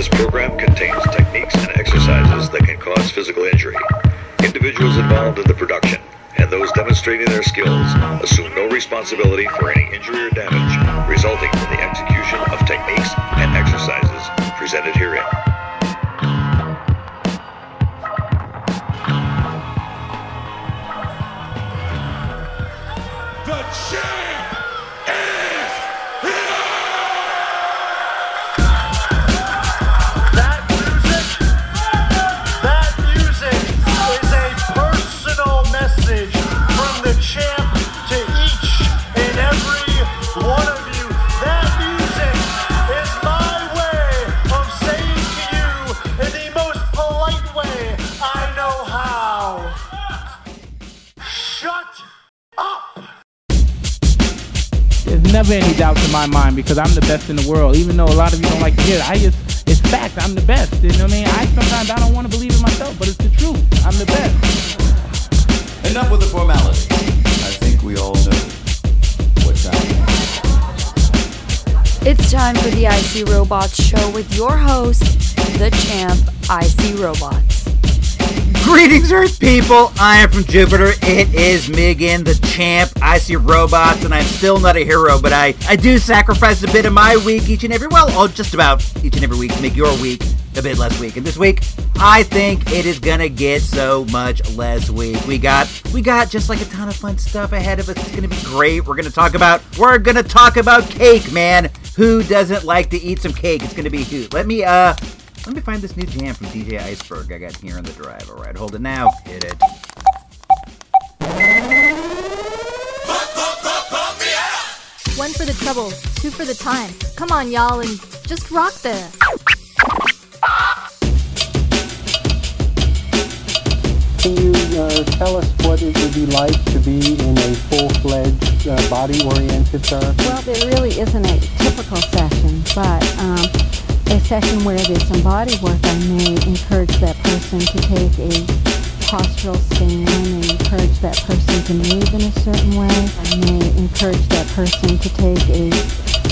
This program contains techniques and exercises that can cause physical injury. Individuals involved in the production and those demonstrating their skills assume no responsibility for any injury or damage resulting from the execution of techniques and exercises presented herein. Never any doubts in my mind because I'm the best in the world. Even though a lot of you don't like to hear it, I just, it's fact. I'm the best. You know what I mean? I sometimes I don't want to believe it myself, but it's the truth. I'm the best. Enough with the formality. I think we all know what's happening. It's time for the IC Robots show with your host, the champ, IC Robots. Greetings, Earth people! I am from Jupiter. It is me again, the champ. I see robots, and I'm still not a hero, but I, I do sacrifice a bit of my week each and every, well, oh, just about each and every week to make your week a bit less weak. And this week, I think it is gonna get so much less weak. We got, we got just like a ton of fun stuff ahead of us. It's gonna be great. We're gonna talk about, we're gonna talk about cake, man. Who doesn't like to eat some cake? It's gonna be who. Let me, uh, let me find this new jam from DJ Iceberg I got here on the drive. All right, hold it now. Hit it. One for the trouble, two for the time. Come on, y'all, and just rock this. Can you uh, tell us what it would be like to be in a full-fledged uh, body-oriented therapy? Well, there really isn't a typical session, but um, a session where there's some body work, I may encourage that person to take a postural stand. I encourage that person to move in a certain way. I may encourage that person to take a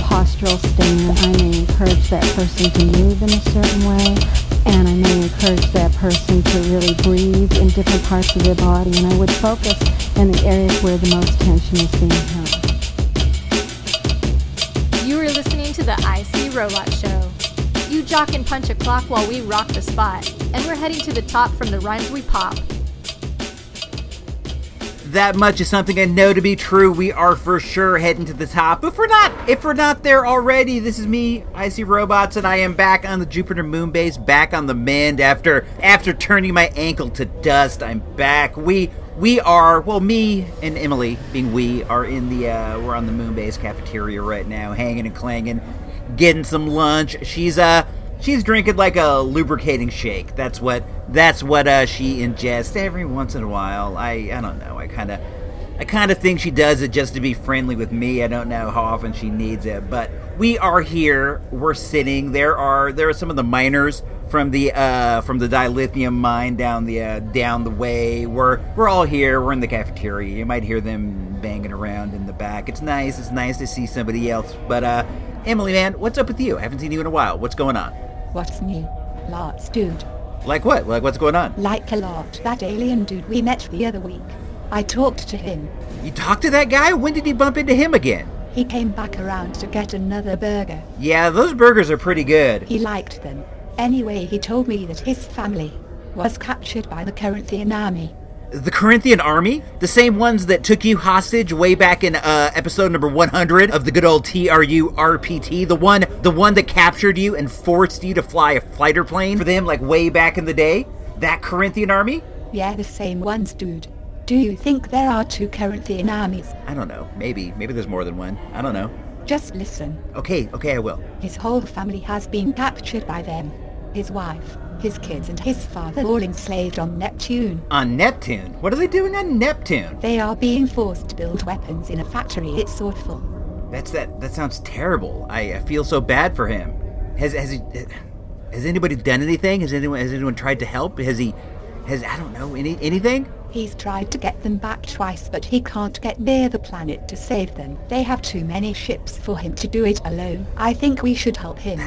postural stand. I may encourage that person to move in a certain way. And I may encourage that person to really breathe in different parts of their body. And I would focus in the areas where the most tension is being held. You are listening to the IC Robot Show. Jock and punch a clock while we rock the spot, and we're heading to the top from the rhymes we pop. That much is something I know to be true. We are for sure heading to the top. If we're not, if we're not there already, this is me, I see robots, and I am back on the Jupiter moon base, back on the mend after after turning my ankle to dust. I'm back. We we are well, me and Emily, being we, are in the uh, we're on the moon base cafeteria right now, hanging and clanging, getting some lunch. She's uh she's drinking like a lubricating shake. That's what that's what uh, she ingests every once in a while. I I don't know. I kind of I kind of think she does it just to be friendly with me. I don't know how often she needs it, but we are here. We're sitting. There are there are some of the miners from the uh, from the dilithium mine down the uh, down the way. We're we're all here. We're in the cafeteria. You might hear them banging around in the back. It's nice. It's nice to see somebody else. But uh, Emily, man, what's up with you? I haven't seen you in a while. What's going on? What's new? Lots, dude. Like what? Like what's going on? Like a lot. That alien dude we met the other week. I talked to him. You talked to that guy? When did you bump into him again? He came back around to get another burger. Yeah, those burgers are pretty good. He liked them. Anyway, he told me that his family was captured by the Corinthian army. The Corinthian army? The same ones that took you hostage way back in uh, episode number 100 of the good old TRU RPT? The one the one that captured you and forced you to fly a fighter plane for them like way back in the day? That Corinthian army? Yeah, the same ones, dude. Do you think there are two Corinthian armies? I don't know. Maybe. Maybe there's more than one. I don't know. Just listen. Okay, okay, I will. His whole family has been captured by them. His wife, his kids, and his father all enslaved on Neptune. On Neptune? What are they doing on Neptune? They are being forced to build weapons in a factory. It's awful. That's that that sounds terrible. I, I feel so bad for him. Has has he has anybody done anything? Has anyone has anyone tried to help? Has he has I don't know, any anything? He's tried to get them back twice, but he can't get near the planet to save them. They have too many ships for him to do it alone. I think we should help him.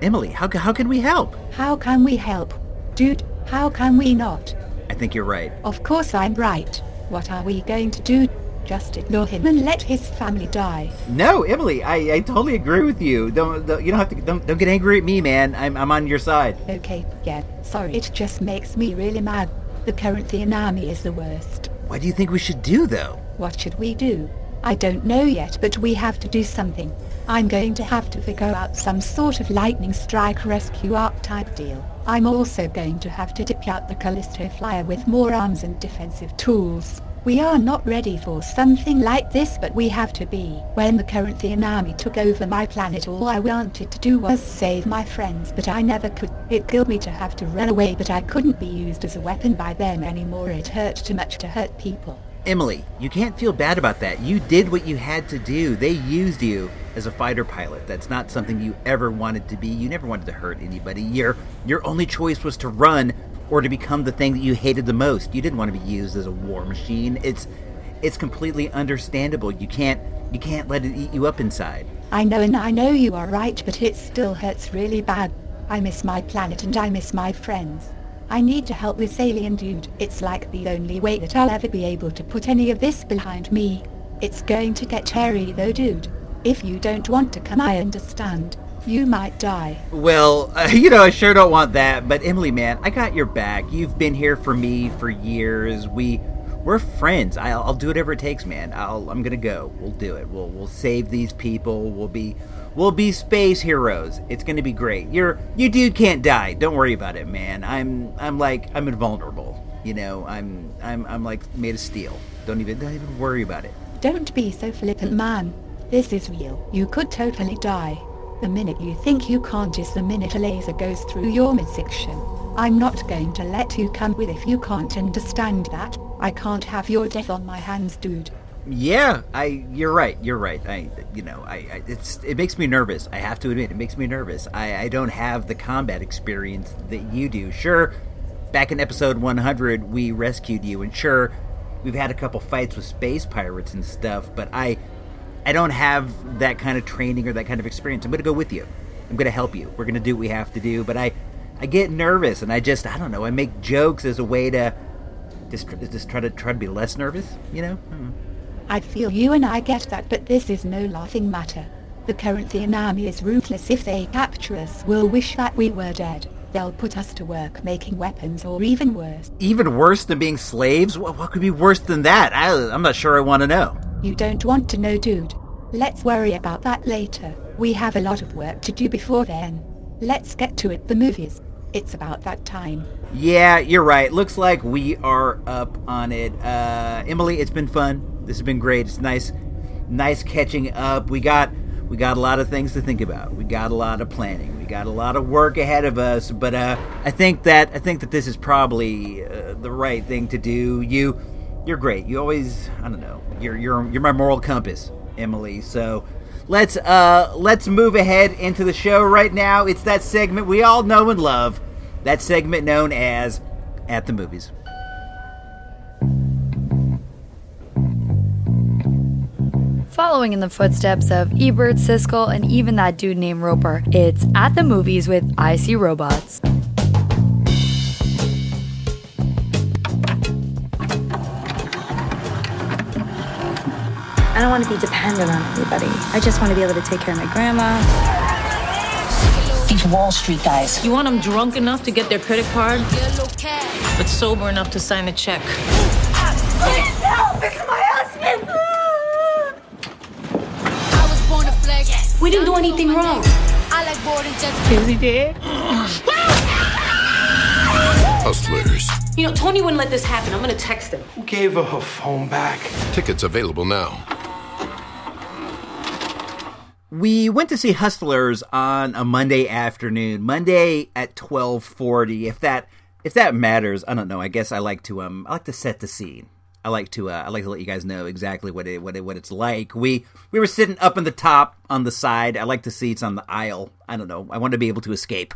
Emily, how, how can we help? How can we help? Dude, how can we not? I think you're right. Of course I'm right. What are we going to do? Just ignore him and let his family die. No, Emily, I, I totally agree with you. Don't, don't you don't have to don't, don't get angry at me, man. I'm I'm on your side. Okay, yeah, sorry. It just makes me really mad. The Corinthian army is the worst. What do you think we should do though? What should we do? I don't know yet, but we have to do something. I'm going to have to figure out some sort of lightning strike rescue arc type deal. I'm also going to have to tip out the Callisto Flyer with more arms and defensive tools. We are not ready for something like this, but we have to be. When the Corinthian army took over my planet, all I wanted to do was save my friends, but I never could. It killed me to have to run away, but I couldn't be used as a weapon by them anymore. It hurt too much to hurt people. Emily, you can't feel bad about that. You did what you had to do. They used you as a fighter pilot. That's not something you ever wanted to be. You never wanted to hurt anybody. Your your only choice was to run or to become the thing that you hated the most. You didn't want to be used as a war machine. It's it's completely understandable. You can't you can't let it eat you up inside. I know and I know you are right, but it still hurts really bad. I miss my planet and I miss my friends. I need to help this alien dude. It's like the only way that I'll ever be able to put any of this behind me. It's going to get hairy though, dude. If you don't want to come, I understand. You might die. Well, uh, you know, I sure don't want that. But Emily, man, I got your back. You've been here for me for years. We we're friends. I'll, I'll do whatever it takes, man. I'll, I'm gonna go. We'll do it. We'll we'll save these people. We'll be we'll be space heroes. It's gonna be great. You're you dude can't die. Don't worry about it, man. I'm I'm like I'm invulnerable. You know, I'm I'm I'm like made of steel. Don't even don't even worry about it. Don't be so flippant, man. This is real. You could totally die. The minute you think you can't is the minute a laser goes through your midsection. I'm not going to let you come with if you can't understand that. I can't have your death on my hands, dude. Yeah, I. You're right. You're right. I. You know, I. I it's. It makes me nervous. I have to admit, it makes me nervous. I. I don't have the combat experience that you do. Sure, back in episode 100, we rescued you, and sure, we've had a couple fights with space pirates and stuff. But I. I don't have that kind of training or that kind of experience. I'm to go with you. I'm to help you. We're to do what we have to do. But I. I get nervous, and I just. I don't know. I make jokes as a way to. Just, just try to try to be less nervous, you know. Hmm. I don't know. I feel you and I get that, but this is no laughing matter. The Corinthian army is ruthless. If they capture us, we'll wish that we were dead. They'll put us to work making weapons or even worse. Even worse than being slaves? What, what could be worse than that? I, I'm not sure I want to know. You don't want to know, dude. Let's worry about that later. We have a lot of work to do before then. Let's get to it, the movies. It's about that time. Yeah, you're right. Looks like we are up on it. Uh, Emily, it's been fun. This has been great. It's nice, nice catching up. We got we got a lot of things to think about. We got a lot of planning. We got a lot of work ahead of us. But uh, I think that I think that this is probably uh, the right thing to do. You, you're great. You always, I don't know. You're you're you're my moral compass, Emily. So let's uh let's move ahead into the show right now. It's that segment we all know and love. That segment known as at the movies. Following in the footsteps of Ebert, Siskel, and even that dude named Roeper, it's At the Movies with I See Robots. I don't want to be dependent on anybody. I just want to be able to take care of my grandma. These Wall Street guys. You want them drunk enough to get their credit card, but sober enough to sign a check. Help! It's my husband! We didn't do anything wrong. I like boarding jets. Is he dead? Hustlers. You know, Tony wouldn't let this happen. I'm gonna text him. Who gave her her phone back? Tickets available now. We went to see Hustlers on a Monday afternoon, Monday at twelve forty. If that if that matters, I don't know. I guess I like to um I like to set the scene. I like to uh, I like to let you guys know exactly what it what it what it's like. We we were sitting up in the top on the side. I like the seats on the aisle. I don't know. I want to be able to escape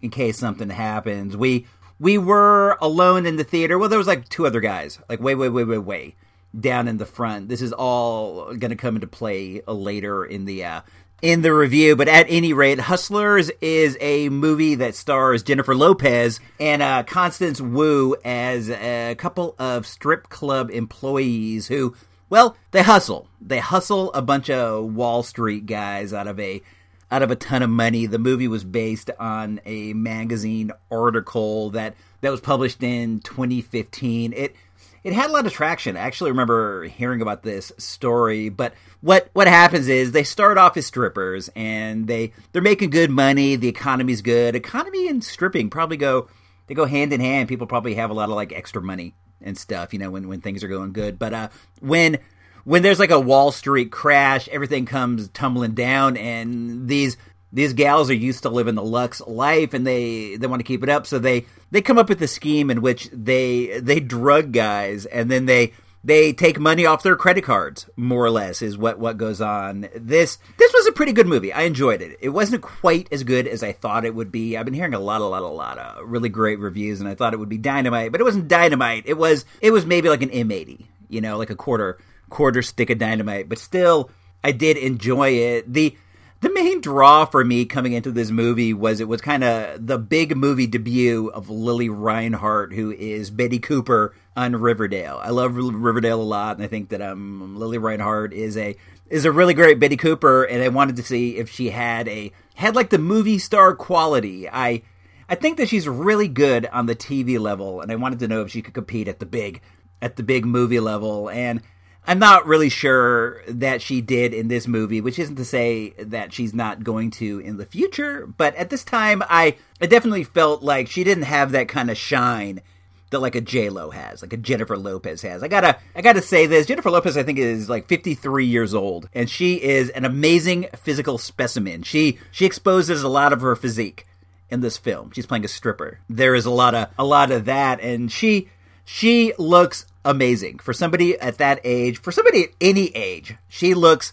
in case something happens. We we were alone in the theater. Well, there was like two other guys, like way way way way way down in the front. This is all going to come into play later in the uh, in the review, but at any rate, Hustlers is a movie that stars Jennifer Lopez and uh, Constance Wu as a couple of strip club employees who, well, they hustle. They hustle a bunch of Wall Street guys out of a out of a ton of money. The movie was based on a magazine article that that was published in 2015. It it had a lot of traction. I actually remember hearing about this story, but what what happens is they start off as strippers and they they're making good money, the economy's good. Economy and stripping probably go they go hand in hand. People probably have a lot of like extra money and stuff, you know, when when things are going good. But uh when when there's like a Wall Street crash, everything comes tumbling down and these these gals are used to living the lux life and they they want to keep it up. So they they come up with a scheme in which they they drug guys and then they they take money off their credit cards more or less is what what goes on. This this was a pretty good movie. I enjoyed it. It wasn't quite as good as i thought it would be. I've been hearing a lot a lot a lot of really great reviews and i thought it would be dynamite but it wasn't dynamite. It was it was maybe like an m80 you know like a quarter quarter stick of dynamite but still i did enjoy it. The the main draw for me coming into this movie was it was kind of the big movie debut of Lili Reinhart, who is Betty Cooper on Riverdale. I love Riverdale a lot, and I think that um, Lili Reinhart is a is a really great Betty Cooper, and I wanted to see if she had a had like the movie star quality. I I think that she's really good on the TV level, and I wanted to know if she could compete at the big at the big movie level, and I'm not really sure that she did in this movie, which isn't to say that she's not going to in the future, but at this time I I definitely felt like she didn't have that kind of shine that like a J Lo has, like a Jennifer Lopez has. I gotta I gotta say this. Jennifer Lopez I think is like 53 years old, and she is an amazing physical specimen. She she exposes a lot of her physique in this film. She's playing a stripper. There is a lot of a lot of that, and she she looks amazing for somebody at that age. For somebody at any age, she looks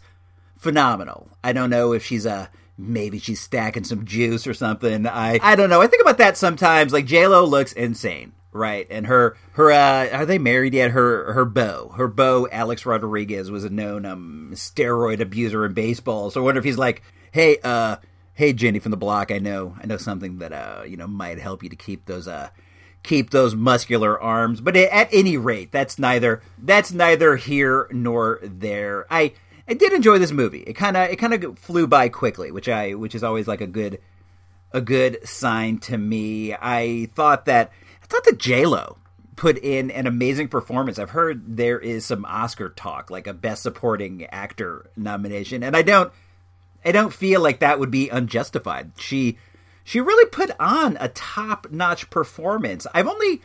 phenomenal. I don't know if she's a maybe she's stacking some juice or something. I I don't know. I think about that sometimes. Like J Lo looks insane, right? And her her uh, are they married yet? Her her beau, her beau, Alex Rodriguez was a known um steroid abuser in baseball. So I wonder if he's like, hey, uh, hey Jenny from the block, I know I know something that uh you know might help you to keep those uh keep those muscular arms. But at any rate, that's neither that's neither here nor there. I I did enjoy this movie. It kind of it kind of flew by quickly, which I which is always like a good a good sign to me. I thought that I thought that J Lo put in an amazing performance. I've heard there is some Oscar talk, like a Best Supporting Actor nomination, and I don't I don't feel like that would be unjustified. She she really put on a top notch performance. I've only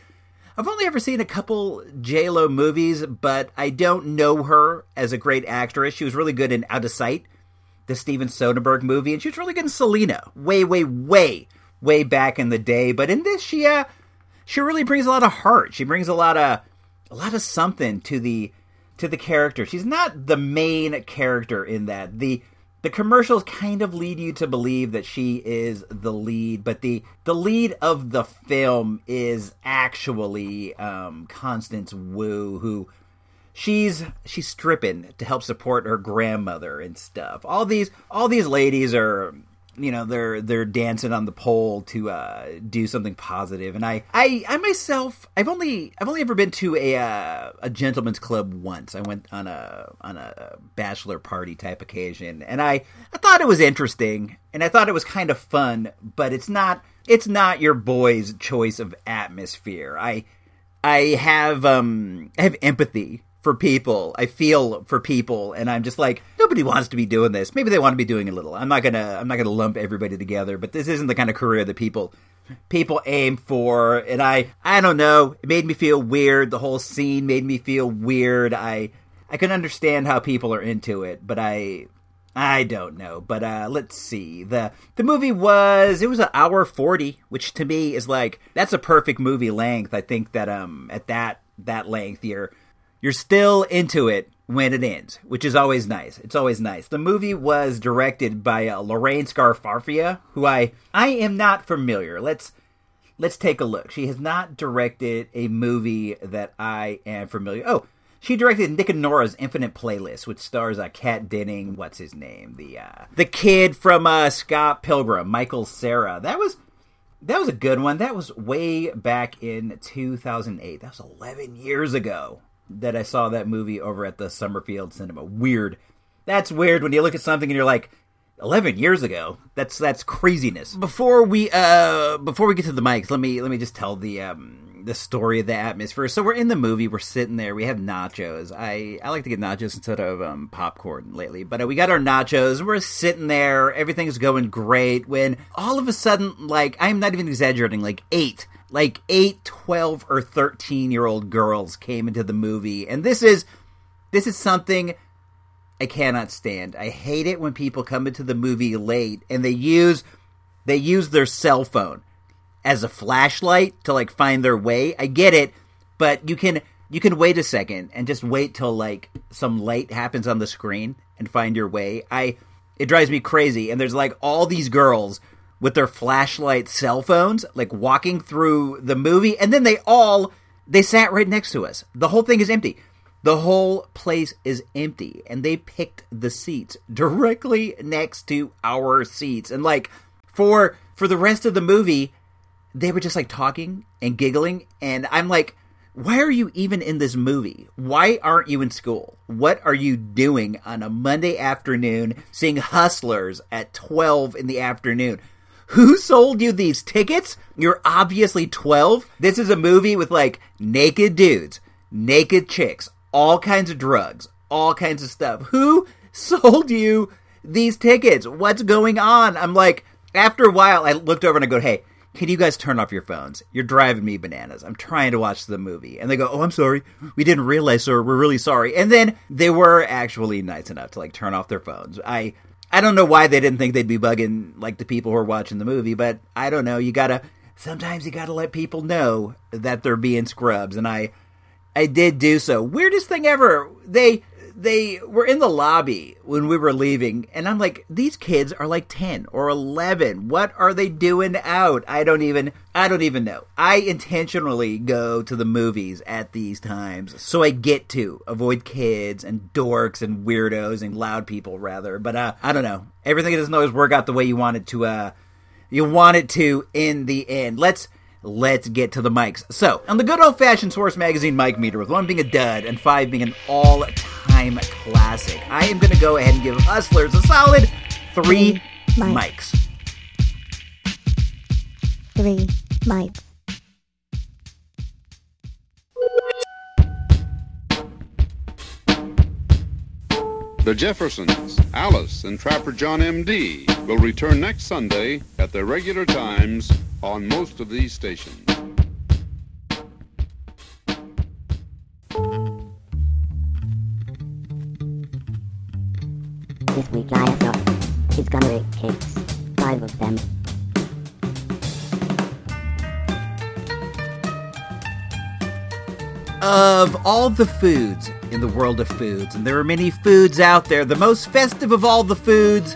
I've only ever seen a couple J Lo movies, but I don't know her as a great actress. She was really good in Out of Sight, the Steven Soderbergh movie, and she was really good in Selena, way, way, way, way back in the day. But in this, she uh, she really brings a lot of heart. She brings a lot of a lot of something to the to the character. She's not the main character in that. The the commercials kind of lead you to believe that she is the lead, but the the lead of the film is actually um, Constance Wu, who she's she's stripping to help support her grandmother and stuff. All these all these ladies are you know they're they're dancing on the pole to uh, do something positive. And I, I i myself i've only i've only ever been to a uh, a gentleman's club once. I went on a on a bachelor party type occasion. And i i thought it was interesting and i thought it was kind of fun but it's not it's not your boy's choice of atmosphere. I i have um i have empathy for people. I feel for people, and I'm just like nobody wants to be doing this. Maybe they want to be doing a little. I'm not gonna I'm not gonna lump everybody together, but this isn't the kind of career that people people aim for. And I I don't know. It made me feel weird. The whole scene made me feel weird. I I can understand how people are into it, but I I don't know, but uh, let's see. the The movie was it was an hour forty, which to me is like that's a perfect movie length. I think that um at that that length you're you're still into it when it ends, which is always nice. It's always nice. The movie was directed by uh, Lorraine Scarfarfia, who I I am not familiar. Let's let's take a look. She has not directed a movie that I am familiar. Oh, She directed Nick and Nora's Infinite Playlist, which stars uh, Kat Denning. What's his name? The uh, the kid from uh, Scott Pilgrim, Michael Cera. That was that was a good one. That was way back in 2008. That was 11 years ago that I saw that movie over at the Summerfield Cinema. Weird. That's weird when you look at something and you're like, 11 years ago. That's that's craziness. Before we uh before we get to the mics, let me let me just tell the um the story of the atmosphere. So we're in the movie, we're sitting there, we have nachos. I I like to get nachos instead of um, popcorn lately, but uh, we got our nachos. We're sitting there, everything's going great. When all of a sudden, like I'm not even exaggerating, like eight, like eight, 12, or thirteen year old girls came into the movie, and this is this is something I cannot stand. I hate it when people come into the movie late and they use they use their cell phone as a flashlight to like find their way. I get it, but you can you can wait a second and just wait till like some light happens on the screen and find your way. I it drives me crazy and there's like all these girls with their flashlight cell phones like walking through the movie and then they all they sat right next to us. The whole thing is empty. The whole place is empty and they picked the seats directly next to our seats. And like for for the rest of the movie, they were just like talking and giggling and i'm like why are you even in this movie why aren't you in school what are you doing on a monday afternoon seeing hustlers at 12 in the afternoon who sold you these tickets you're obviously 12 this is a movie with like naked dudes naked chicks all kinds of drugs all kinds of stuff who sold you these tickets what's going on i'm like after a while i looked over and i go hey can you guys turn off your phones? You're driving me bananas. I'm trying to watch the movie. And they go, oh, I'm sorry. We didn't realize, sir. We're really sorry. And then they were actually nice enough to like turn off their phones. I, I don't know why they didn't think they'd be bugging like the people who are watching the movie, but I don't know. You gotta, sometimes you gotta let people know that they're being scrubs. And I, I did do so. Weirdest thing ever. They, they were in the lobby when we were leaving, and I'm like, these kids are like 10 or 11. What are they doing out? I don't even, I don't even know. I intentionally go to the movies at these times so I get to avoid kids and dorks and weirdos and loud people rather. But uh, I don't know. Everything doesn't always work out the way you want it to. Uh, you want it to in the end. Let's let's get to the mics. So, on the good old fashioned Source Magazine mic meter, with one being a dud and five being an all time classic, I am going to go ahead and give Hustlers a solid three mics. Three mics. The Jeffersons, Alice, and Trapper John M.D. will return next Sunday at their regular times on most of these stations. This week I have got Kids Gonna Eat Cakes. Five of them. Of all the foods in the world of foods, and there are many foods out there, the most festive of all the foods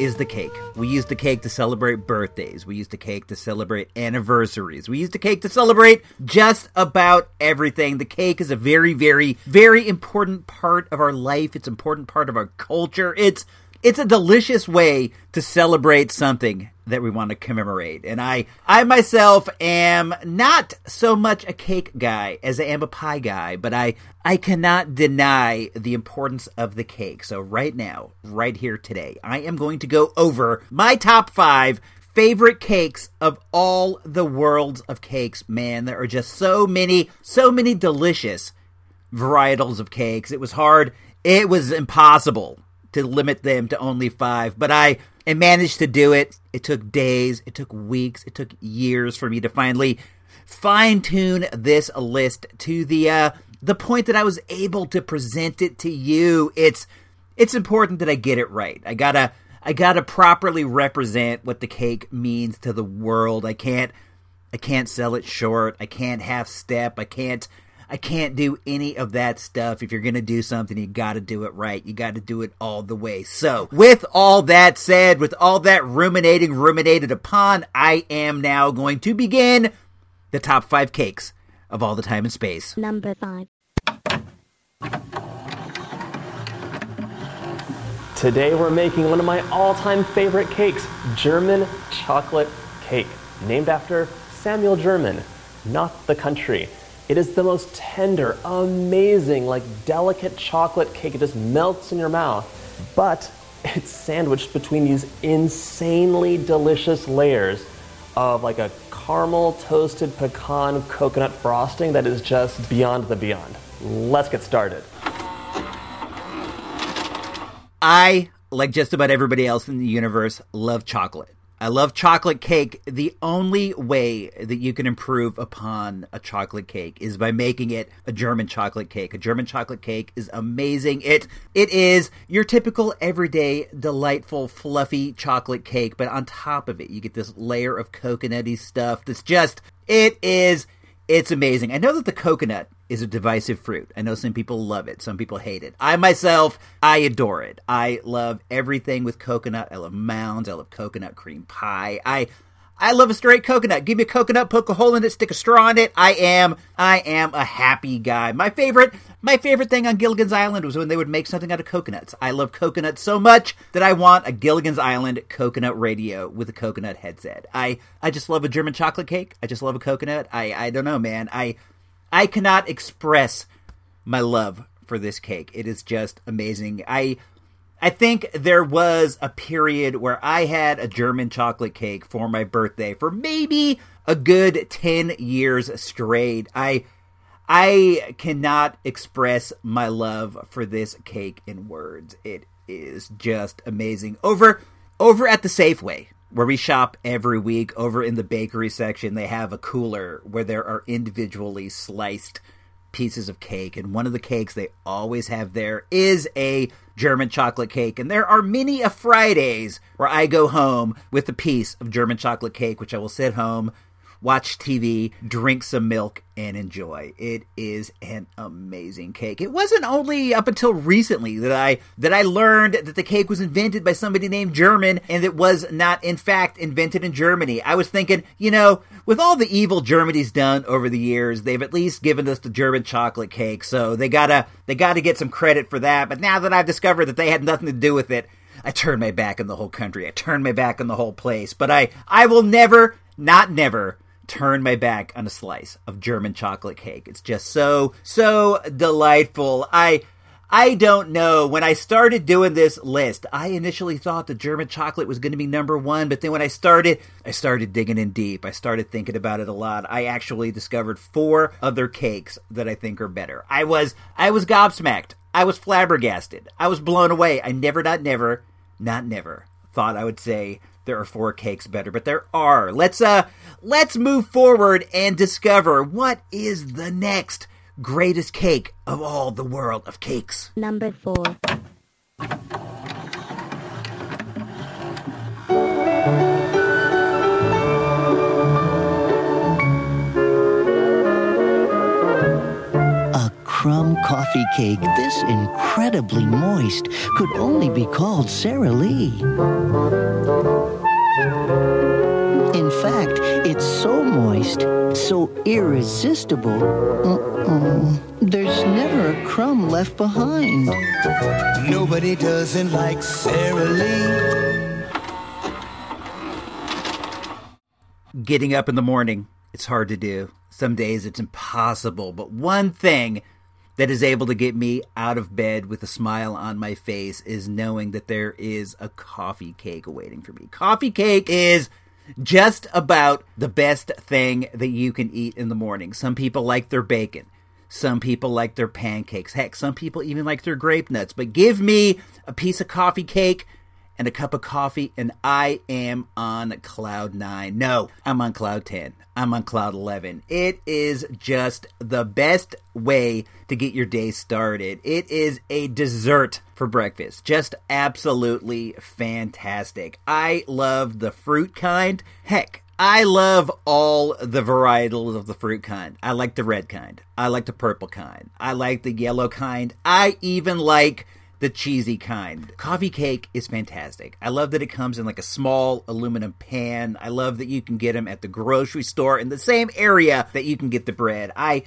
is the cake. We use the cake to celebrate birthdays. We use the cake to celebrate anniversaries. We use the cake to celebrate just about everything. The cake is a very, very, very important part of our life. It's an important part of our culture. It's it's a delicious way to celebrate something that we want to commemorate. And I, I myself am not so much a cake guy as I am a pie guy, but I, I cannot deny the importance of the cake. So right now, right here today, I am going to go over my top five favorite cakes of all the worlds of cakes. Man, there are just so many, so many delicious varietals of cakes. It was hard. It was impossible to limit them to only five, but I, I managed to do it. It took days, it took weeks, it took years for me to finally fine tune this list to the uh, the point that I was able to present it to you. It's it's important that I get it right. I gotta I gotta properly represent what the cake means to the world. I can't I can't sell it short. I can't half step. I can't I can't do any of that stuff. If you're going to do something, you got to do it right. You got to do it all the way. So, with all that said, with all that ruminating ruminated upon, I am now going to begin the top five cakes of all the time and space. Number five. Today we're making one of my all-time favorite cakes, German chocolate cake, named after Samuel German, not the country. It is the most tender, amazing, like delicate chocolate cake. It just melts in your mouth. But it's sandwiched between these insanely delicious layers of like a caramel toasted pecan coconut frosting that is just beyond the beyond. Let's get started. I, like just about everybody else in the universe, love chocolate. I love chocolate cake. The only way that you can improve upon a chocolate cake is by making it a German chocolate cake. A German chocolate cake is amazing. It it is your typical everyday delightful fluffy chocolate cake, but on top of it you get this layer of coconutty stuff that's just it is it's amazing. I know that the coconut is a divisive fruit. I know some people love it, some people hate it. I myself, I adore it. I love everything with coconut. I love mounds. I love coconut cream pie. I I love a straight coconut. Give me a coconut, poke a hole in it, stick a straw in it. I am I am a happy guy. My favorite my favorite thing on Gilligan's Island was when they would make something out of coconuts. I love coconuts so much that I want a Gilligan's Island coconut radio with a coconut headset. I I just love a German chocolate cake. I just love a coconut. I I don't know, man. I I cannot express my love for this cake. It is just amazing. I I think there was a period where I had a German chocolate cake for my birthday for maybe a good 10 years straight. I I cannot express my love for this cake in words. It is just amazing. Over over at the Safeway, where we shop every week, over in the bakery section, they have a cooler where there are individually sliced pieces of cake. And one of the cakes they always have there is a German chocolate cake. And there are many a Fridays where I go home with a piece of German chocolate cake, which I will sit home, watch TV, drink some milk, and enjoy. It is an amazing cake. It wasn't only up until recently that I that I learned that the cake was invented by somebody named German and it was not in fact invented in Germany. I was thinking, you know, with all the evil Germany's done over the years, they've at least given us the German chocolate cake, so they gotta they gotta get some credit for that. But now that I've discovered that they had nothing to do with it, I turned my back on the whole country. I turned my back on the whole place. But I I will never, not never, turn my back on a slice of German chocolate cake. It's just so so delightful. I I don't know. When I started doing this list, I initially thought the German chocolate was going to be number 1, but then when I started, I started digging in deep. I started thinking about it a lot. I actually discovered four other cakes that I think are better. I was I was gobsmacked. I was flabbergasted. I was blown away. I never not never, not never thought I would say there are four cakes better, but there are. Let's uh let's move forward and discover what is the next greatest cake of all the world of cakes. Number 4. Coffee cake this incredibly moist could only be called Sara Lee. In fact, it's so moist, so irresistible, mm-mm, there's never a crumb left behind. Nobody doesn't like Sara Lee. Getting up in the morning, it's hard to do. Some days it's impossible, but one thing that is able to get me out of bed with a smile on my face is knowing that there is a coffee cake awaiting for me. Coffee cake is just about the best thing that you can eat in the morning. Some people like their bacon. Some people like their pancakes. Heck, some people even like their grape nuts. But give me a piece of coffee cake and a cup of coffee, and I am on cloud nine. No, I'm on cloud 10. I'm on cloud 11. It is just the best way to get your day started. It is a dessert for breakfast. Just absolutely fantastic. I love the fruit kind. Heck, I love all the varietals of the fruit kind. I like the red kind. I like the purple kind. I like the yellow kind. I even like the cheesy kind. Coffee cake is fantastic. I love that it comes in like a small aluminum pan. I love that you can get them at the grocery store in the same area that you can get the bread. I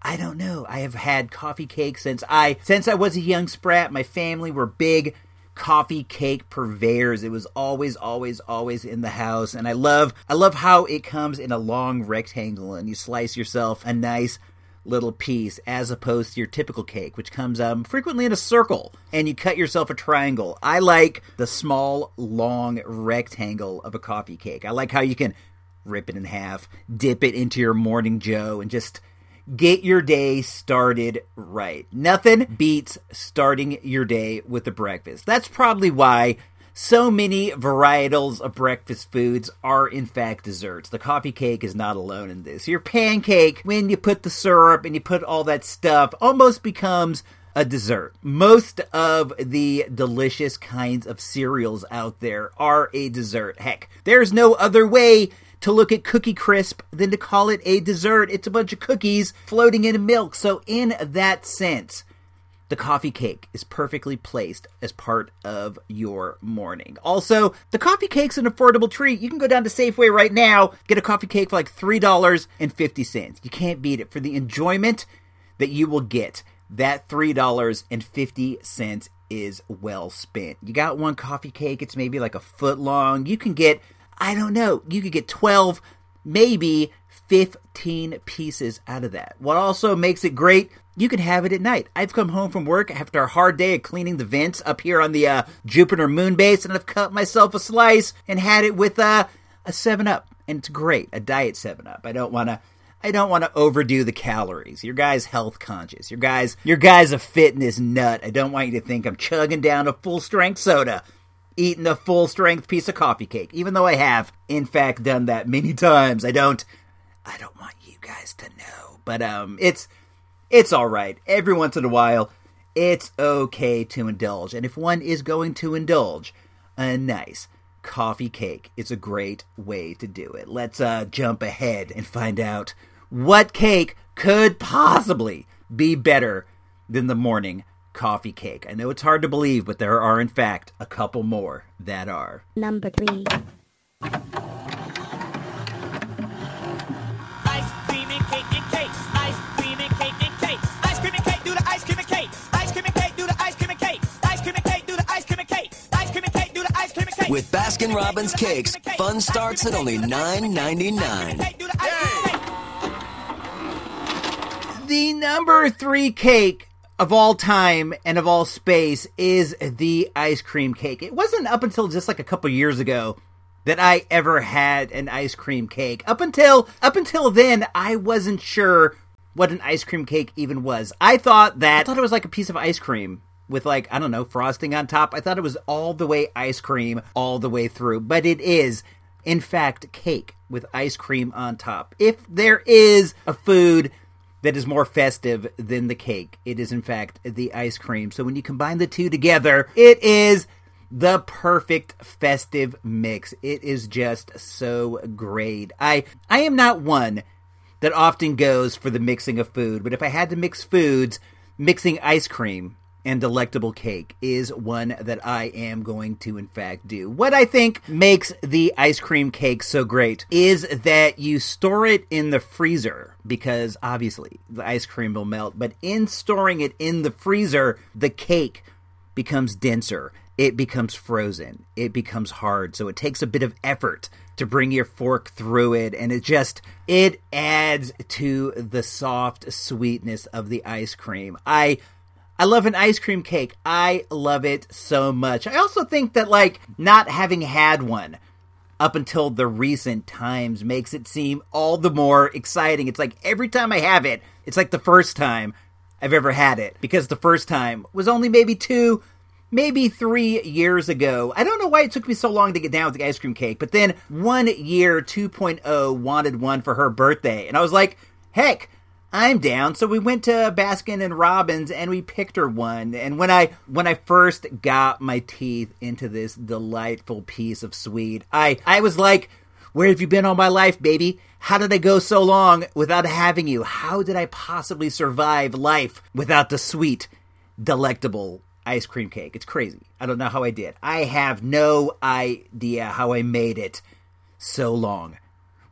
I don't know. I have had coffee cake since I since I was a young sprat. My family were big coffee cake purveyors. It was always, always, always in the house. And I love, I love how it comes in a long rectangle and you slice yourself a nice little piece as opposed to your typical cake, which comes um, frequently in a circle and you cut yourself a triangle. I like the small, long rectangle of a coffee cake. I like how you can rip it in half, dip it into your morning joe, and just get your day started right. Nothing beats starting your day with a breakfast. That's probably why so many varietals of breakfast foods are in fact desserts. The coffee cake is not alone in this. Your pancake, when you put the syrup and you put all that stuff, almost becomes a dessert. Most of the delicious kinds of cereals out there are a dessert. Heck, there's no other way to look at Cookie Crisp than to call it a dessert. It's a bunch of cookies floating in milk. So, in that sense, the coffee cake is perfectly placed as part of your morning. Also, the coffee cake's an affordable treat. You can go down to Safeway right now, get a coffee cake for like $3.50. You can't beat it for the enjoyment that you will get. That $3.50 is well spent. You got one coffee cake, it's maybe like a foot long. You can get, I don't know, you could get 12, maybe 15 pieces out of that. What also makes it great, you can have it at night. I've come home from work after a hard day of cleaning the vents up here on the uh, Jupiter moon base, and I've cut myself a slice and had it with uh, a 7 Up. And it's great, a diet 7 Up. I don't want to. I don't want to overdo the calories. Your guy's health conscious. Your guy's your guy's a fitness nut. I don't want you to think I'm chugging down a full strength soda, eating a full strength piece of coffee cake. Even though I have, in fact, done that many times. I don't I don't want you guys to know. But um it's it's all right. Every once in a while, it's okay to indulge. And if one is going to indulge, a nice coffee cake is a great way to do it. Let's uh, jump ahead and find out what cake could possibly be better than the morning coffee cake. I know it's hard to believe, but there are, in fact, a couple more that are. Number three. Ice cream and cake and cake. Ice cream and cake and cake. Ice cream and cake, do the ice cream and cake. Ice cream and cake, do the ice cream and cake. Ice cream and cake, do the ice cream and cake. Ice cream and cake, do the ice cream and cake. With Baskin Robbins cakes, fun starts at only $9.99. The number three cake of all time and of all space is the ice cream cake. It wasn't up until just like a couple years ago that I ever had an ice cream cake. Up until up until then, I wasn't sure what an ice cream cake even was. I thought that I thought it was like a piece of ice cream with like I don't know frosting on top. I thought it was all the way ice cream all the way through, but it is in fact cake with ice cream on top. If there is a food that is more festive than the cake, it is in fact the ice cream. So when you combine the two together, it is the perfect festive mix. It is just so great. I I am not one that often goes for the mixing of food, but if I had to mix foods, mixing ice cream and delectable cake is one that I am going to, in fact, do. What I think makes the ice cream cake so great is that you store it in the freezer because obviously the ice cream will melt, but in storing it in the freezer, the cake becomes denser. It becomes frozen. It becomes hard. So it takes a bit of effort to bring your fork through it and it just it adds to the soft sweetness of the ice cream. I I love an ice cream cake. I love it so much. I also think that like not having had one up until the recent times makes it seem all the more exciting. It's like every time I have it, it's like the first time I've ever had it because the first time was only maybe 2 maybe 3 years ago. I don't know why it took me so long to get down with the ice cream cake, but then one year 2.0 wanted one for her birthday and I was like, "Heck, I'm down. So we went to Baskin and Robbins and we picked her one. And when I when I first got my teeth into this delightful piece of sweet, I I was like, "Where have you been all my life, baby? How did I go so long without having you? How did I possibly survive life without the sweet, delectable ice cream cake? It's crazy. I don't know how I did. I have no idea how I made it so long."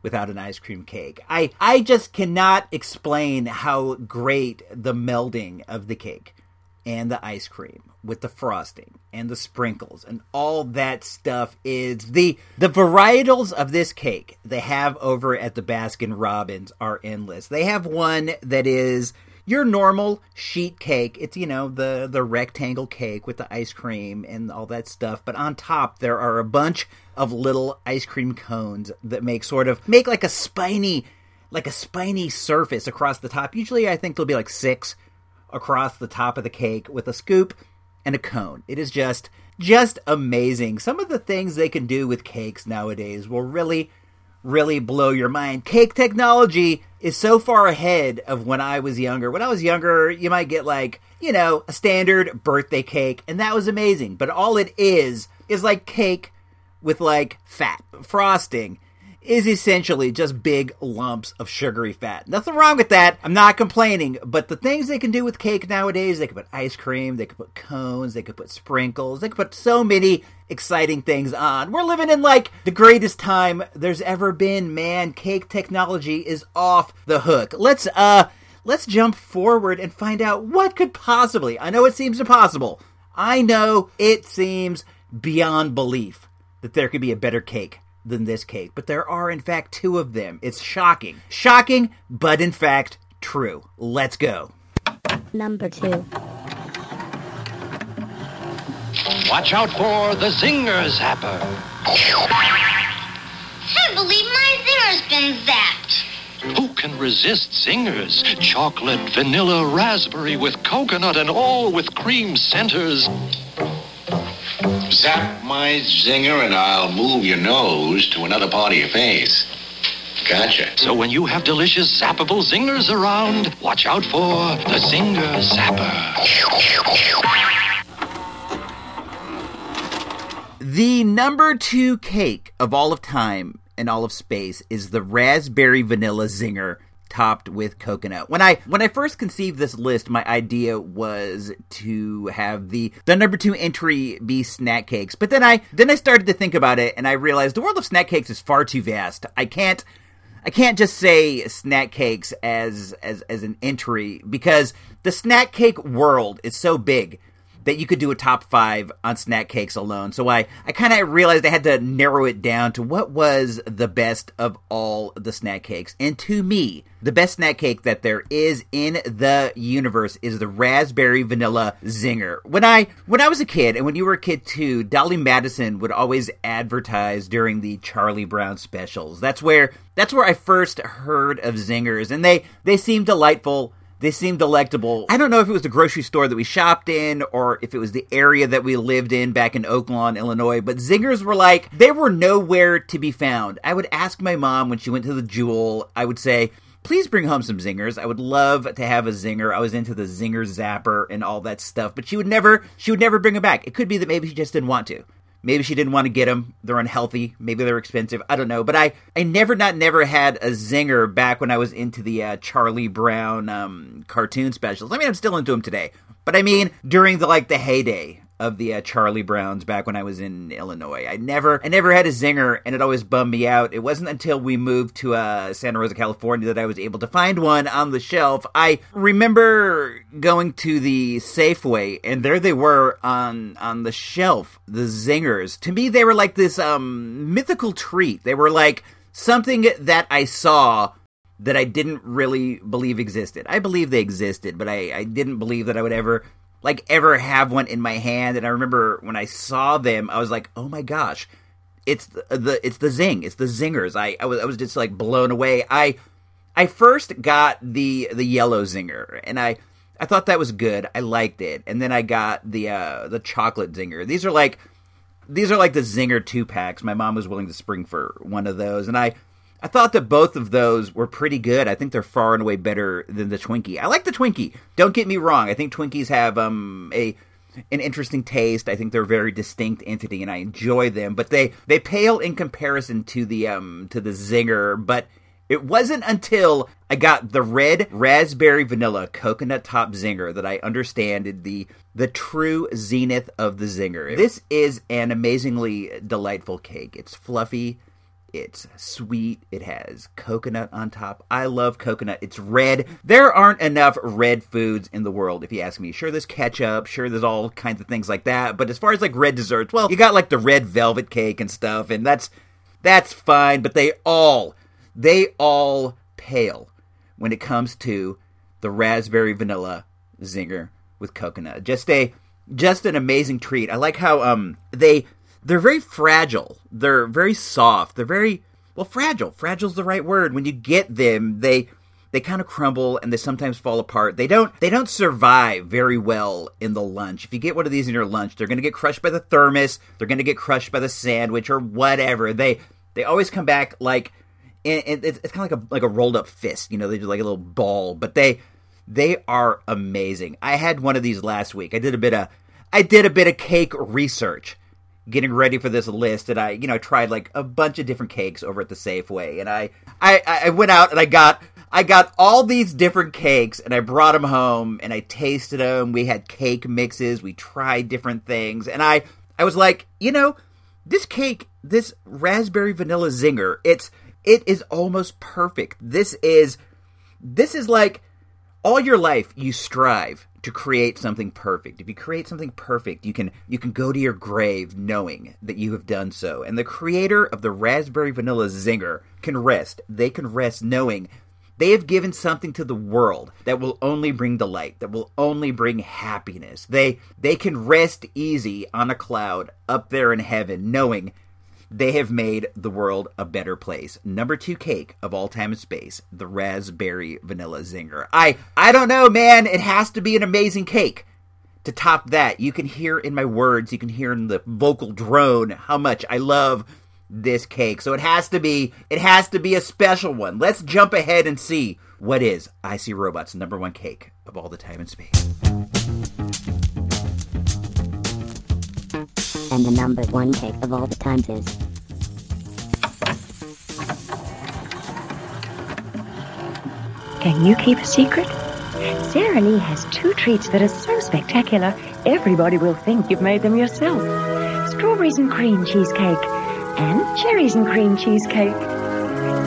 Without an ice cream cake. I I just cannot explain how great the melding of the cake and the ice cream with the frosting and the sprinkles and all that stuff is the the varietals of this cake they have over at the Baskin Robbins are endless. They have one that is your normal sheet cake. It's you know the the rectangle cake with the ice cream and all that stuff, but on top there are a bunch of little ice cream cones that make sort of make like a spiny like a spiny surface across the top. Usually I think there'll be like 6 across the top of the cake with a scoop and a cone. It is just just amazing. Some of the things they can do with cakes nowadays will really really blow your mind. Cake technology is so far ahead of when I was younger. When I was younger, you might get like, you know, a standard birthday cake and that was amazing. But all it is is like cake with like fat, frosting is essentially just big lumps of sugary fat. Nothing wrong with that. I'm not complaining, but the things they can do with cake nowadays, they can put ice cream, they can put cones, they can put sprinkles, they can put so many exciting things on. We're living in like the greatest time there's ever been, man. Cake technology is off the hook. Let's uh let's jump forward and find out what could possibly. I know it seems impossible. I know it seems beyond belief that there could be a better cake than this cake, but there are in fact two of them. It's shocking. Shocking, but in fact true. Let's go. Number two. Watch out for the Zinger Zapper. Can't believe my zinger's been zapped. Who can resist Zingers? Chocolate, vanilla, raspberry with coconut and all with cream centers. Zap my zinger and I'll move your nose to another part of your face. Gotcha. So when you have delicious zappable zingers around, watch out for the Zinger Zapper. The number two cake of all of time and all of space is the raspberry vanilla zinger topped with coconut. When I when I first conceived this list, my idea was to have the the number 2 entry be snack cakes. But then I then I started to think about it and I realized the world of snack cakes is far too vast. I can't I can't just say snack cakes as as as an entry because the snack cake world is so big that you could do a top five on snack cakes alone. So I, I kind of realized I had to narrow it down to what was the best of all the snack cakes. And to me, the best snack cake that there is in the universe is the raspberry vanilla zinger. When I when I was a kid, and when you were a kid too, Dolly Madison would always advertise during the Charlie Brown specials. That's where that's where I first heard of zingers, and they they seem delightful. They seemed delectable. I don't know if it was the grocery store that we shopped in or if it was the area that we lived in back in Oak Lawn, Illinois, but zingers were like, they were nowhere to be found. I would ask my mom when she went to the Jewel, I would say, please bring home some zingers. I would love to have a zinger. I was into the zinger zapper and all that stuff, but she would never, she would never bring them back. It could be that maybe she just didn't want to. Maybe she didn't want to get them. They're unhealthy. Maybe they're expensive. I don't know. But I, I never, not never had a zinger back when I was into the uh, Charlie Brown um, cartoon specials. I mean, I'm still into them today. But I mean, during the like the heyday of the uh, Charlie Browns back when I was in Illinois. I never, I never had a zinger, and it always bummed me out. It wasn't until we moved to uh, Santa Rosa, California, that I was able to find one on the shelf. I remember going to the Safeway, and there they were on on the shelf. The zingers. To me, they were like this um, mythical treat. They were like something that I saw that I didn't really believe existed. I believe they existed, but I, I didn't believe that I would ever like ever have one in my hand. And I remember when I saw them, I was like, oh my gosh, it's the, the it's the zing, it's the zingers. I I was I was just like blown away. I I first got the the yellow zinger, and I I thought that was good. I liked it, and then I got the uh the chocolate zinger. These are like these are like the zinger two packs. My mom was willing to spring for one of those, and I I thought that both of those were pretty good. I think they're far and away better than the Twinkie. I like the Twinkie. Don't get me wrong. I think Twinkies have um a an interesting taste. I think they're a very distinct entity and I enjoy them, but they they pale in comparison to the um to the Zinger, but it wasn't until I got the red raspberry vanilla coconut top zinger that I understood the the true zenith of the zinger. This is an amazingly delightful cake. It's fluffy, It's sweet. It has coconut on top. I love coconut. It's red. There aren't enough red foods in the world, if you ask me. Sure, there's ketchup. Sure, there's all kinds of things like that. But as far as like red desserts, well, you got like the red velvet cake and stuff, and that's that's fine. But they all they all pale when it comes to the raspberry vanilla zinger with coconut. Just a just an amazing treat. I like how um they they're very fragile. They're very soft. They're very well fragile. Fragile's the right word. When you get them, they they kind of crumble and they sometimes fall apart. They don't they don't survive very well in the lunch. If you get one of these in your lunch, they're going to get crushed by the thermos. They're going to get crushed by the sandwich or whatever. They they always come back like it's, it's kind of like a like a rolled up fist. You know, they do like a little ball, but they they are amazing. I had one of these last week. I did a bit of I did a bit of cake research getting ready for this list and I, you know, tried like a bunch of different cakes over at the Safeway and I I I went out and I got I got all these different cakes and I brought them home and I tasted them. We had cake mixes, we tried different things and I I was like, you know, this cake, this raspberry vanilla zinger, it's it is almost perfect. This is this is like all your life you strive to create something perfect. If you create something perfect, you can you can go to your grave knowing that you have done so. And the creator of the raspberry vanilla zinger can rest. They can rest knowing they have given something to the world that will only bring delight, that will only bring happiness. They they can rest easy on a cloud up there in heaven knowing they have made the world a better place. Number two cake of all time and space, the raspberry vanilla zinger. I I don't know, man. It has to be an amazing cake. To top that, you can hear in my words, you can hear in the vocal drone how much I love this cake. So it has to be it has to be a special one. Let's jump ahead and see what is I See Robots number one cake of all the time and space. And the number one cake of all the times is. Can you keep a secret? Sara Lee has two treats that are so spectacular, everybody will think you've made them yourself. Strawberries and cream cheesecake and cherries and cream cheesecake.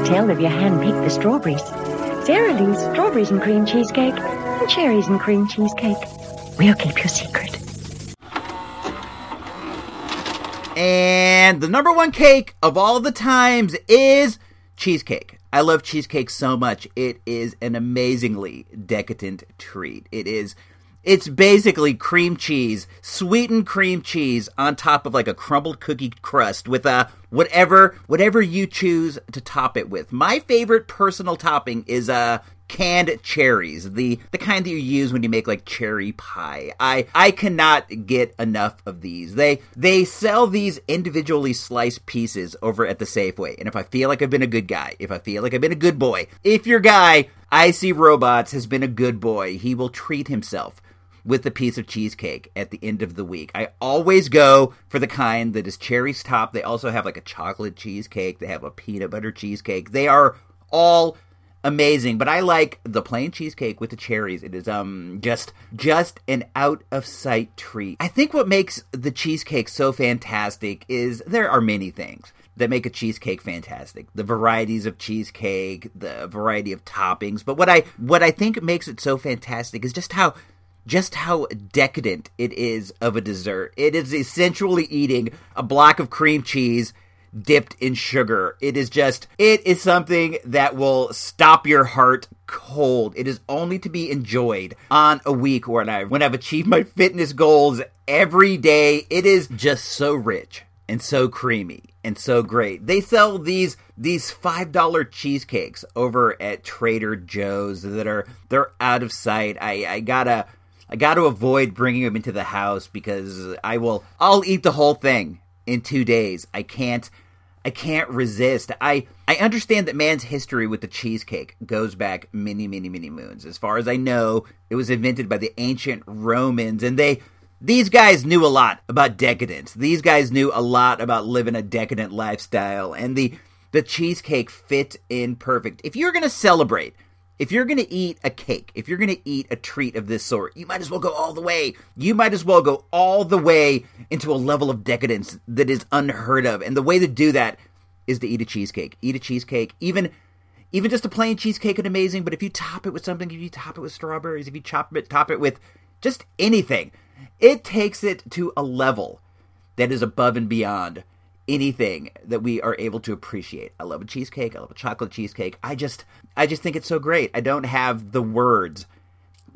Tell if you hand-picked the strawberries. Sara Lee's strawberries and cream cheesecake and cherries and cream cheesecake. We'll keep your secret. And the number one cake of all the times is cheesecake. I love cheesecake so much. It is an amazingly decadent treat. It is it's basically cream cheese, sweetened cream cheese on top of like a crumbled cookie crust with a whatever whatever you choose to top it with. My favorite personal topping is a uh, canned cherries, the the kind that you use when you make like cherry pie. I I cannot get enough of these. They they sell these individually sliced pieces over at the Safeway. And if I feel like I've been a good guy, if I feel like I've been a good boy, if your guy I see robots has been a good boy, he will treat himself with a piece of cheesecake at the end of the week. I always go for the kind that is cherries top. They also have like a chocolate cheesecake. They have a peanut butter cheesecake. They are all amazing but i like the plain cheesecake with the cherries it is um just just an out of sight treat i think what makes the cheesecake so fantastic is there are many things that make a cheesecake fantastic the varieties of cheesecake the variety of toppings but what i what i think makes it so fantastic is just how just how decadent it is of a dessert. It is essentially eating a block of cream cheese dipped in sugar. It is just, it is something that will stop your heart cold. It is only to be enjoyed on a week when I when I've achieved my fitness goals every day. It is just so rich and so creamy and so great. They sell these these five dollar cheesecakes over at Trader Joe's that are they're out of sight. I I gotta I gotta avoid bringing them into the house because I will I'll eat the whole thing in two days. I can't I can't resist. I I understand that man's history with the cheesecake goes back many, many, many moons. As far as I know, it was invented by the ancient Romans, and they these guys knew a lot about decadence. These guys knew a lot about living a decadent lifestyle, and the the cheesecake fit in perfect. If you're gonna celebrate if you're going to eat a cake, if you're going to eat a treat of this sort, you might as well go all the way. You might as well go all the way into a level of decadence that is unheard of. And the way to do that is to eat a cheesecake. Eat a cheesecake. Even even just a plain cheesecake is amazing, but if you top it with something, if you top it with strawberries, if you chop it, top it with just anything, it takes it to a level that is above and beyond anything that we are able to appreciate. I love a cheesecake. I love a chocolate cheesecake. I just I just think it's so great. I don't have the words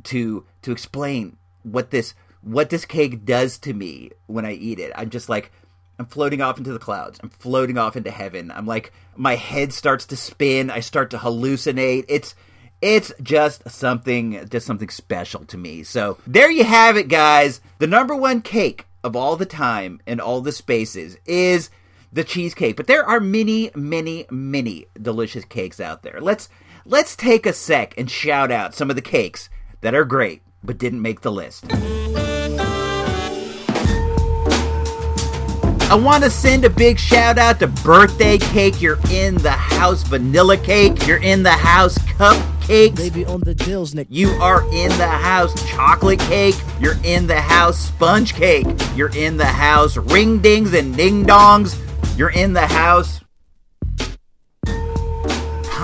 to to explain what this what this cake does to me when I eat it. I'm just like I'm floating off into the clouds. I'm floating off into heaven. I'm like my head starts to spin. I start to hallucinate. It's it's just something just something special to me. So there you have it guys. The number 1 cake of all the time in all the spaces is the cheesecake. But there are many, many, many delicious cakes out there. Let's let's take a sec and shout out some of the cakes that are great but didn't make the list. I want to send a big shout out to birthday cake. You're in the house vanilla cake. You're in the house cupcakes. Baby on the dills, Nick. You are in the house chocolate cake. You're in the house sponge cake. You're in the house ring dings and ding dongs. You're in the house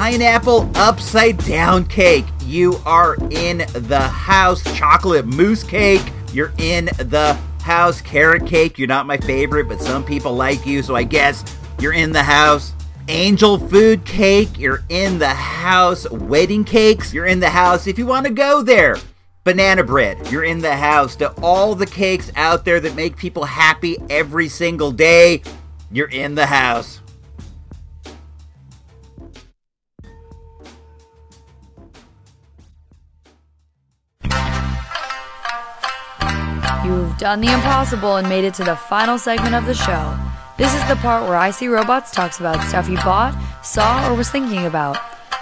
pineapple upside down cake. You are in the house chocolate mousse cake. You're in the house carrot cake. You're not my favorite, but some people like you, so I guess you're in the house. Angel food cake. You're in the house. Wedding cakes. You're in the house if you want to go there. Banana bread. You're in the house. To all the cakes out there that make people happy every single day. You're in the house. You've done the impossible and made it to the final segment of the show. This is the part where I See Robots talks about stuff he bought, saw, or was thinking about.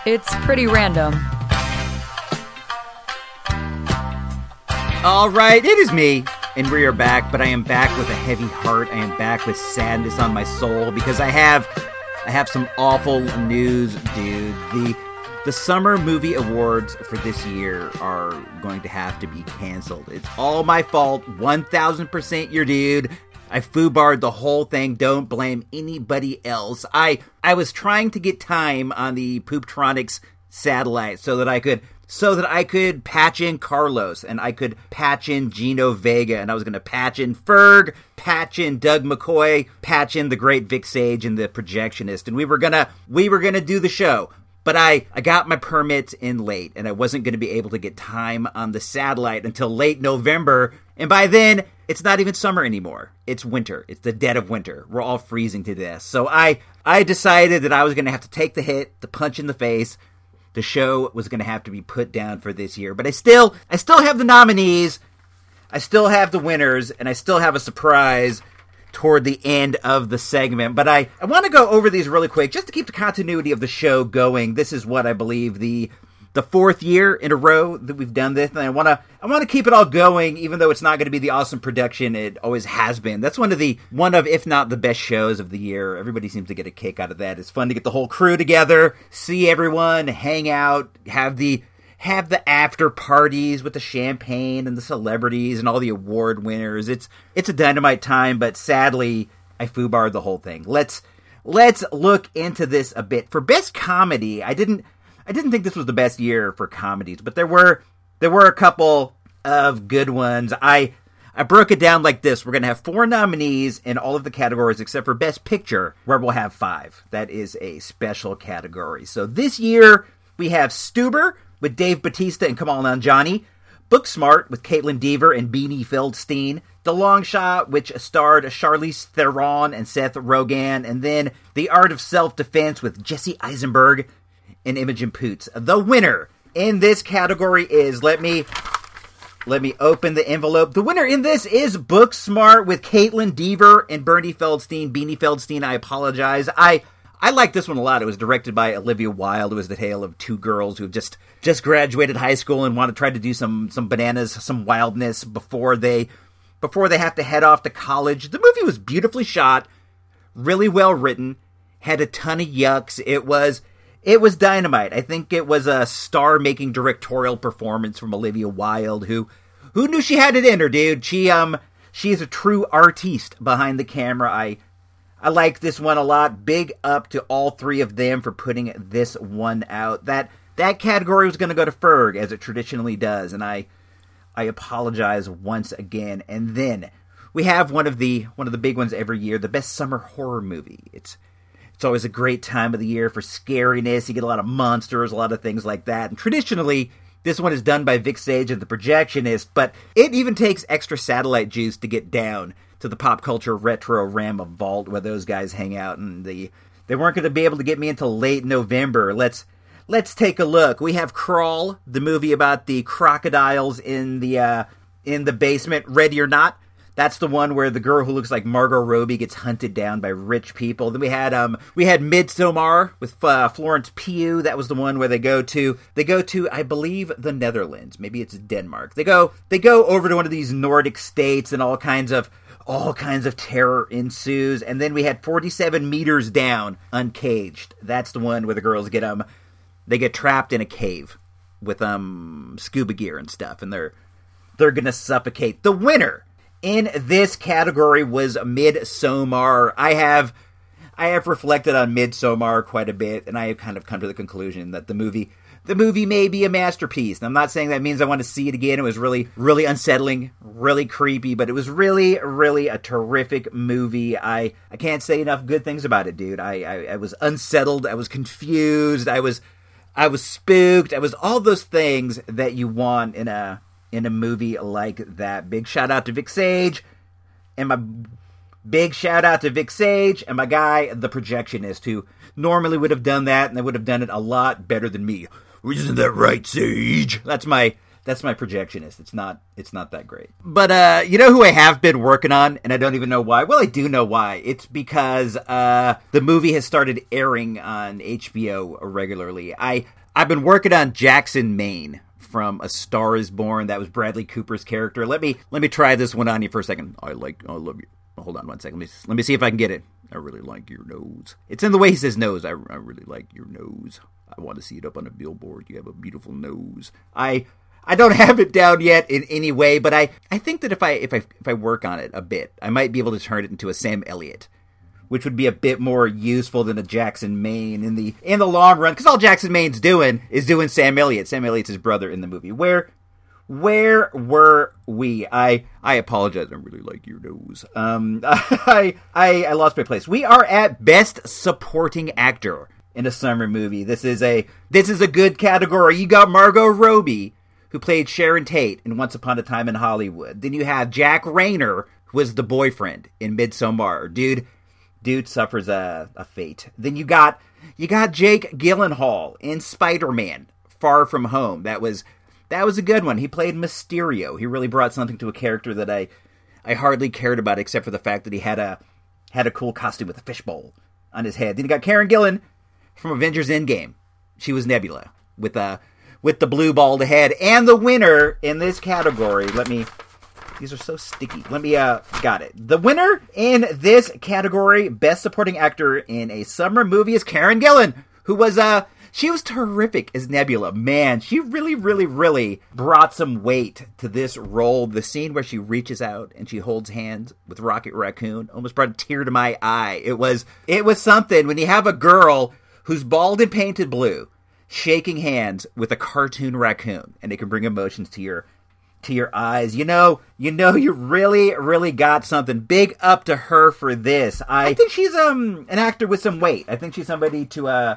It's pretty random. All right, it is me, and we are back. But I am back with a heavy heart. I am back with sadness on my soul because I have, I have some awful news, dude. The the summer movie awards for this year are going to have to be canceled. It's all my fault. 1000% your dude. I foobarred the whole thing. Don't blame anybody else. I I was trying to get time on the Pooptronics satellite so that I could so that I could patch in Carlos and I could patch in Gino Vega and I was going to patch in Ferg, patch in Doug McCoy, patch in the great Vic Sage and the projectionist and we were going to we were going to do the show. But I, I got my permit in late and I wasn't going to be able to get time on the satellite until late November. And by then, it's not even summer anymore. It's winter. It's the dead of winter. We're all freezing to death. So I, I decided that I was going to have to take the hit, the punch in the face. The show was going to have to be put down for this year. But I still, I still have the nominees. I still have the winners and I still have a surprise toward the end of the segment. But I, I want to go over these really quick just to keep the continuity of the show going. This is what I believe the the fourth year in a row that we've done this, and I want to I want to keep it all going, even though it's not going to be the awesome production it always has been. That's one of the one of if not the best shows of the year. Everybody seems to get a kick out of that. It's fun to get the whole crew together, see everyone, hang out, have the have the after parties with the champagne and the celebrities and all the award winners. It's it's a dynamite time, but sadly, I foobarred the whole thing. Let's let's look into this a bit. For best comedy, I didn't I didn't think this was the best year for comedies, but there were there were a couple of good ones. I I broke it down like this. We're going to have four nominees in all of the categories except for Best Picture, where we'll have five. That is a special category. So this year, we have Stuber, with Dave Batista and Kumail Nanjiani, Booksmart with Kaitlyn Dever and Beanie Feldstein, The Long Shot, which starred Charlize Theron and Seth Rogen, and then The Art of Self Defense with Jesse Eisenberg and Imogen Poots. The winner in this category is let me let me open the envelope. The winner in this is Booksmart with Kaitlyn Dever and Bernie Feldstein. Beanie Feldstein, I apologize. I I like this one a lot. It was directed by Olivia Wilde. It was the tale of two girls who just just graduated high school and want to try to do some some bananas, some wildness before they before they have to head off to college. The movie was beautifully shot, really well written, had a ton of yucks. It was it was dynamite. I think it was a star-making directorial performance from Olivia Wilde who who knew she had it in her, dude. She um she is a true artiste behind the camera. I I like this one a lot. Big up to all three of them for putting this one out. That that category was going to go to Ferg as it traditionally does, and I I apologize once again. And then we have one of the one of the big ones every year, the best summer horror movie. It's it's always a great time of the year for scariness. You get a lot of monsters, a lot of things like that. And traditionally, this one is done by Vic Sage and the Projectionist, but it even takes extra satellite juice to get down to the pop culture retro ram Rama vault where those guys hang out and the they weren't going to be able to get me until late November. Let's let's take a look. We have Crawl, the movie about the crocodiles in the uh, in the basement. Ready or not? That's the one where the girl who looks like Margot Robbie gets hunted down by rich people. Then we had um we had Midsommar with uh, Florence Pugh. That was the one where they go to they go to I believe the Netherlands. Maybe it's Denmark. They go they go over to one of these Nordic states and all kinds of all kinds of terror ensues. And then we had 47 meters down, uncaged. That's the one where the girls get um they get trapped in a cave with um scuba gear and stuff, and they're they're gonna suffocate. The winner in this category was Midsommar. I have I have reflected on Midsommar quite a bit, and I have kind of come to the conclusion that the movie the movie may be a masterpiece. I'm not saying that means I want to see it again. It was really, really unsettling, really creepy, but it was really, really a terrific movie. I, I can't say enough good things about it, dude. I, I, I was unsettled. I was confused. I was, I was spooked. I was all those things that you want in a, in a movie like that. Big shout out to Vic Sage and my big shout out to Vic Sage and my guy, the projectionist, who normally would have done that and they would have done it a lot better than me. Isn't that right, Sage? That's my that's my projectionist. It's not it's not that great. But uh you know who I have been working on and I don't even know why. Well, I do know why. It's because uh the movie has started airing on HBO regularly. I I've been working on Jackson Maine from A Star is Born. That was Bradley Cooper's character. Let me let me try this one on you for a second. I like I love you. Hold on one second. Let me let me see if I can get it. I really like your nose. It's in the way he says nose. I, I really like your nose. I want to see it up on a billboard. You have a beautiful nose. I I don't have it down yet in any way, but I, I think that if I if I if I work on it a bit, I might be able to turn it into a Sam Elliott, which would be a bit more useful than a Jackson Maine in the in the long run. Because all Jackson Maine's doing is doing Sam Elliott. Sam Elliott's his brother in the movie. Where where were we? I I apologize. I really like your nose. Um, I I I lost my place. We are at best supporting actor in a summer movie. This is a this is a good category. You got Margot Robbie, who played Sharon Tate in Once Upon a Time in Hollywood. Then you have Jack Reynor, who was the boyfriend in Midsommar. Dude, dude suffers a, a fate. Then you got you got Jake Gyllenhaal in Spider Man Far From Home. That was that was a good one. He played Mysterio. He really brought something to a character that I I hardly cared about, except for the fact that he had a had a cool costume with a fishbowl on his head. Then you got Karen Gillan from Avengers Endgame. She was Nebula with a with the blue bald head, and the winner in this category. Let me. These are so sticky. Let me. Uh, got it. The winner in this category, best supporting actor in a summer movie, is Karen Gillan, who was uh she was terrific as Nebula. Man, she really, really, really brought some weight to this role. The scene where she reaches out and she holds hands with Rocket Raccoon almost brought a tear to my eye. It was, it was something when you have a girl who's bald and painted blue shaking hands with a cartoon raccoon and it can bring emotions to your to your eyes. You know, you know you really really got something big up to her for this. I, I think she's um an actor with some weight. I think she's somebody to uh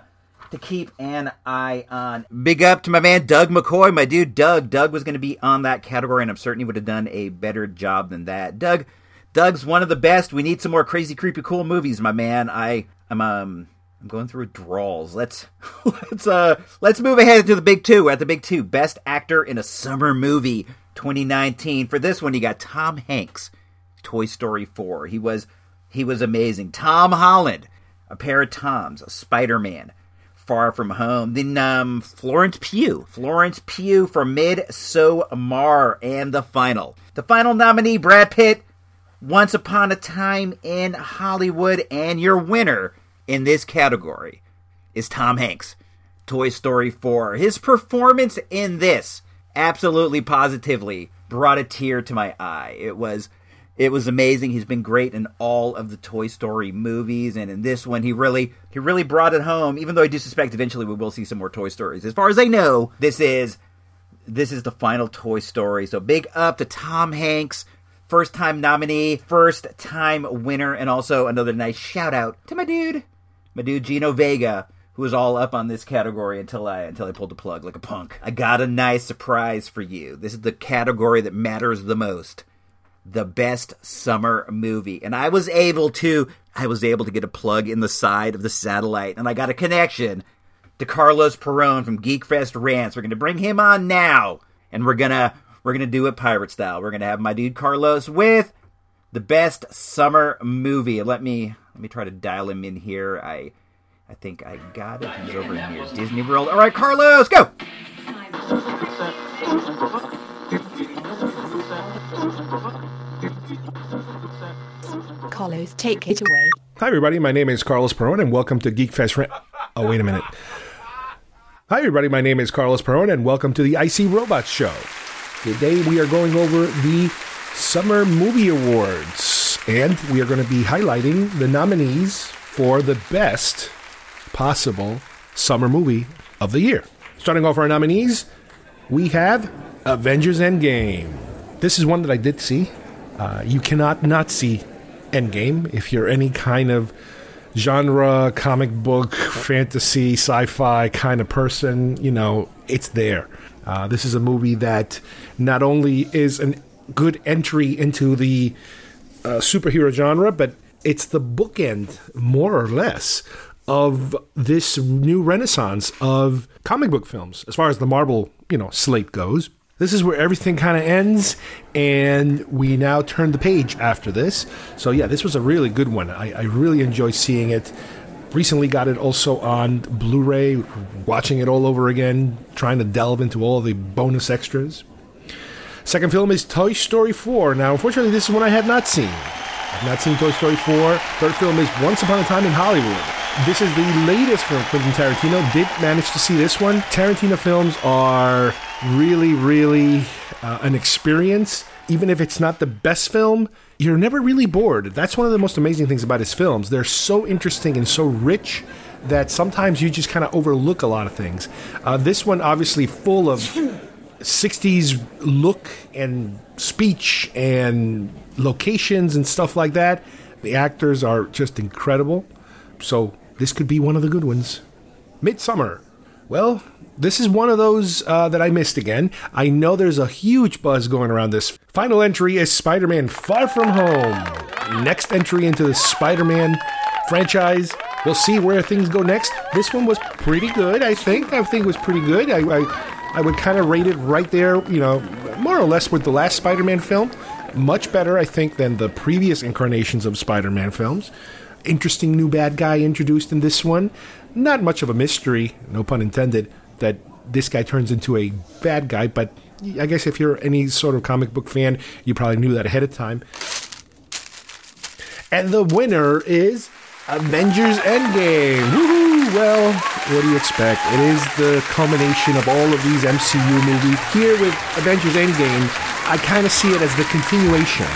to keep an eye on. Big up to my man Doug McCoy, my dude Doug. Doug was going to be on that category, and I'm certain he would have done a better job than that. Doug, Doug's one of the best. We need some more crazy, creepy, cool movies, my man. I, I'm um. I'm going through withdrawals. Let's let's uh let's move ahead to the big two. We're at the big two. Best actor in a summer movie 2019. For this one, you got Tom Hanks, Toy Story 4. He was he was amazing. Tom Holland, a pair of Toms, Spider-Man, Far From Home. Then um, Florence Pugh. Florence Pugh for Midsommar. And the final. The final nominee, Brad Pitt, Once Upon a Time in Hollywood. And your winner in this category is Tom Hanks. Toy Story 4. His performance in this absolutely positively brought a tear to my eye. It was It was amazing. He's been great in all of the Toy Story movies, and in this one, he really he really brought it home. Even though I do suspect eventually we will see some more Toy Stories. As far as I know, this is this is the final Toy Story. So big up to Tom Hanks, first time nominee, first time winner, and also another nice shout out to my dude, my dude Gino Vega, who was all up on this category until I until I pulled the plug like a punk. I got a nice surprise for you. This is the category that matters the most. The best summer movie. And I was able to I was able to get a plug in the side of the satellite and I got a connection to Carlos Peron from Geekfest Rants. We're going to bring him on now, and we're gonna we're gonna do it pirate style. We're gonna have my dude Carlos with the best summer movie. Let me let me try to dial him in here. I I think I got it. He's over near Disney World. All right, Carlos, go. Carlos, take it away. Hi, everybody. My name is Carlos Peron, and welcome to Geekfest. Rant. Oh, wait a minute. Hi, everybody. My name is Carlos Peron, and welcome to the I See Robots Show. Today, we are going over the Summer Movie Awards, and we are going to be highlighting the nominees for the best possible summer movie of the year. Starting off our nominees, we have Avengers Endgame. This is one that I did see. Uh, you cannot not see Endgame if you're any kind of genre, comic book, fantasy, sci fi kind of person. You know, it's there. Uh, this is a movie that not only is a good entry into the uh, superhero genre, but it's the bookend, more or less, of this new renaissance of comic book films as far as the Marvel, you know, slate goes. This is where everything kind of ends, and we now turn the page after this. So, yeah, this was a really good one. I, I really enjoyed seeing it. Recently got it also on Blu ray, watching it all over again, trying to delve into all the bonus extras. Second film is Toy Story 4. Now, unfortunately, this is one I had not seen. I've not seen Toy Story 4. Third film is Once Upon a Time in Hollywood. This is the latest from Quentin Tarantino. Did manage to see this one. Tarantino films are really, really uh, an experience. Even if it's not the best film, you're never really bored. That's one of the most amazing things about his films. They're so interesting and so rich that sometimes you just kind of overlook a lot of things. Uh, this one, obviously, full of 60s look and speech and locations and stuff like that. The actors are just incredible. So, this could be one of the good ones. Midsommar. Well, this is one of those uh, that I missed again. I know there's a huge buzz going around this. Final entry is Spider Man Far From Home. Next entry into the Spider Man franchise. We'll see where things go next. This one was pretty good, I think. I think it was pretty good. I, I, I would kind of rate it right there, you know, more or less with the last Spider Man film. Much better, I think, than the previous incarnations of Spider Man films. Interesting new bad guy introduced in this one. Not much of a mystery, no pun intended, that this guy turns into a bad guy, but I guess if you're any sort of comic book fan, you probably knew that ahead of time. And the winner is Avengers Endgame. Woohoo! Well, what do you expect? It is the culmination of all of these MCU movies. Here with Avengers Endgame, I kind of see it as the continuation.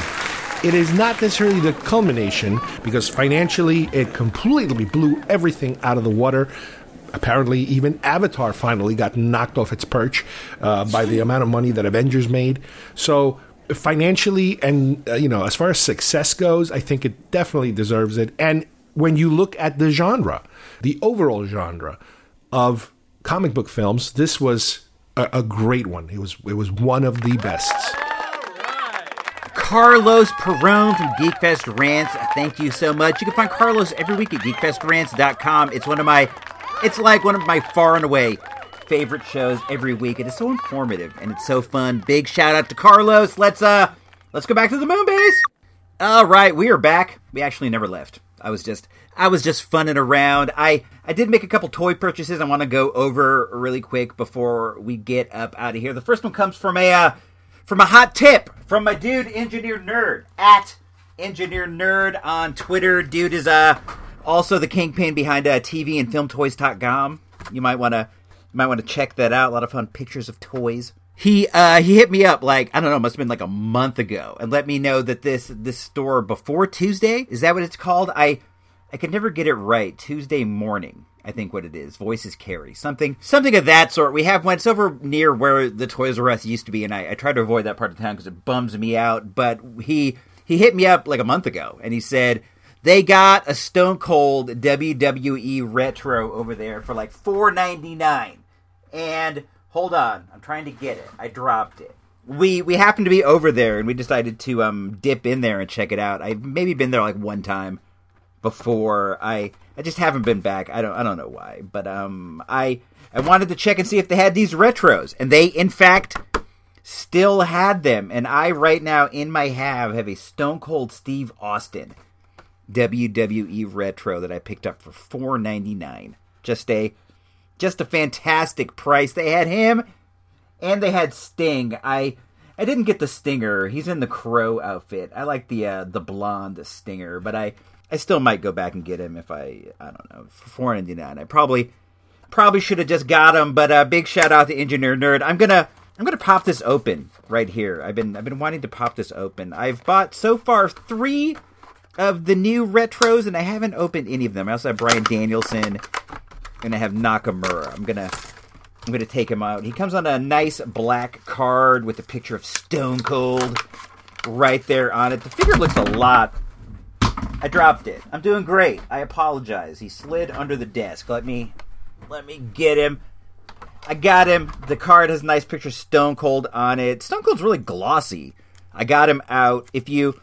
It is not necessarily the culmination because financially it completely blew everything out of the water. Apparently, even Avatar finally got knocked off its perch uh, by the amount of money that Avengers made. So, financially and uh, you know, as far as success goes, I think it definitely deserves it. And when you look at the genre, the overall genre of comic book films, this was a, a great one. It was it was one of the best. Carlos Peron from Geekfest Rants. Thank you so much. You can find Carlos every week at geekfestrants.com. It's one of my it's like one of my far and away favorite shows every week. It is so informative and it's so fun. Big shout out to Carlos. Let's uh let's go back to the moon base. All right, we are back. We actually never left. I was just I was just funning around. I I did make a couple toy purchases. I want to go over really quick before we get up out of here. The first one comes from a uh, from a hot tip from my dude Engineer Nerd at Engineer Nerd on Twitter. Dude is uh also the kingpin behind uh, TV and FilmToys.com. You might want to might want to check that out. A lot of fun pictures of toys he uh he hit me up like I don't know, must have been like a month ago, and let me know that this this store before Tuesday is that what it's called? I I can never get it right. Tuesday morning, I think what it is. Voices carry something something of that sort. We have. It's over near where the Toys R Us used to be, and I, I try to avoid that part of town because it bums me out. But he he hit me up like a month ago, and he said they got a Stone Cold WWE retro over there for like four ninety nine, and hold on, I'm trying to get it. I dropped it. We we happened to be over there, and we decided to um dip in there and check it out. I've maybe been there like one time before. I I just haven't been back. I don't I don't know why, but um I I wanted to check and see if they had these retros, and they in fact still had them. And I right now in my have have a Stone Cold Steve Austin WWE retro that I picked up for four ninety nine. Just a just a fantastic price. They had him and they had Sting. I I didn't get the Stinger. He's in the Crow outfit. I like the uh, the blonde Stinger, but I I still might go back and get him if I I don't know for four ninety nine. I probably probably should have just got him. But uh, big shout out to Engineer Nerd. I'm gonna I'm gonna pop this open right here. I've been I've been wanting to pop this open. I've bought so far three of the new retros, and I haven't opened any of them. I also have Bryan Danielson, and I have Nakamura. I'm gonna I'm gonna take him out. He comes on a nice black card with a picture of Stone Cold right there on it. The figure looks a lot. I dropped it. I'm doing great. I apologize. He slid under the desk. Let me let me get him. I got him. The card has a nice picture of Stone Cold on it. Stone Cold's really glossy. I got him out. If you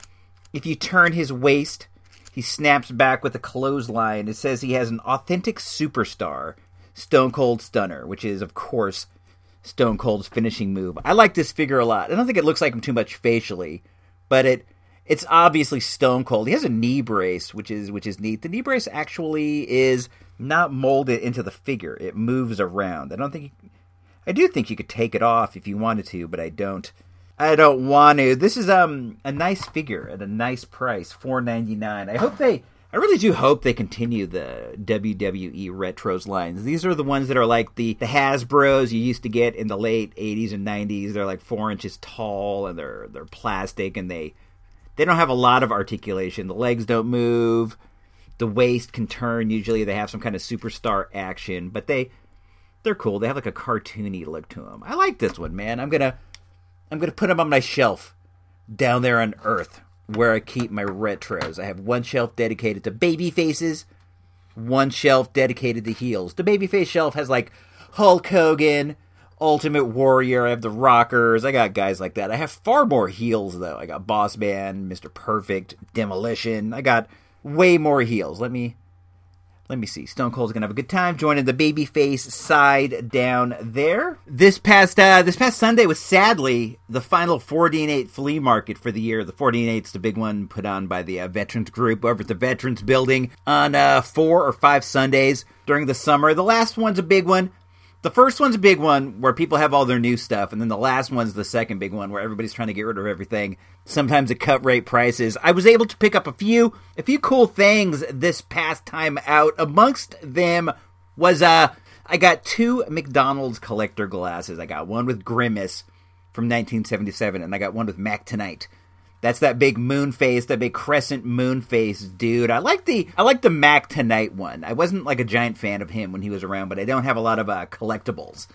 if you turn his waist, he snaps back with a clothesline. It says he has an authentic superstar, Stone Cold Stunner, which is, of course, Stone Cold's finishing move. I like this figure a lot. I don't think it looks like him too much facially, but it it's obviously Stone Cold. He has a knee brace, which is which is neat. The knee brace actually is not molded into the figure. It moves around. I don't think you, I do think you could take it off if you wanted to, but I don't. I don't want to. This is um a nice figure at a nice price, four ninety nine. I hope they. I really do hope they continue the WWE retros lines. These are the ones that are like the the Hasbro's you used to get in the late '80s and '90s. They're like four inches tall and they're they're plastic and they they don't have a lot of articulation. The legs don't move. The waist can turn. Usually they have some kind of superstar action, but they they're cool. They have like a cartoony look to them. I like this one, man. I'm gonna I'm to put them on my shelf down there on Earth where I keep my retros. I have one shelf dedicated to baby faces, one shelf dedicated to heels. The babyface shelf has like Hulk Hogan, Ultimate Warrior, I have the Rockers, I got guys like that. I have far more heels though. I got Boss Man, Mr. Perfect, Demolition. I got way more heels. Let me let me see. Stone Cold's gonna have a good time joining the babyface side down there. This past uh, this past Sunday was sadly the final 14 8 flea market for the year. The 14 8's the big one put on by the uh, Veterans Group over at the Veterans Building on uh, four or five Sundays during the summer. The last one's a big one. The first one's a big one where people have all their new stuff, and then the last one's the second big one where everybody's trying to get rid of everything. Sometimes at cut rate prices. I was able to pick up a few a few cool things this past time out. Amongst them was uh I got two McDonald's collector glasses. I got one with Grimace from 1977, and I got one with Mac Tonight. That's that big moon face, that big crescent moon face dude. I like the I like the Mac Tonight one. I wasn't like a giant fan of him when he was around, but I don't have a lot of uh, collectibles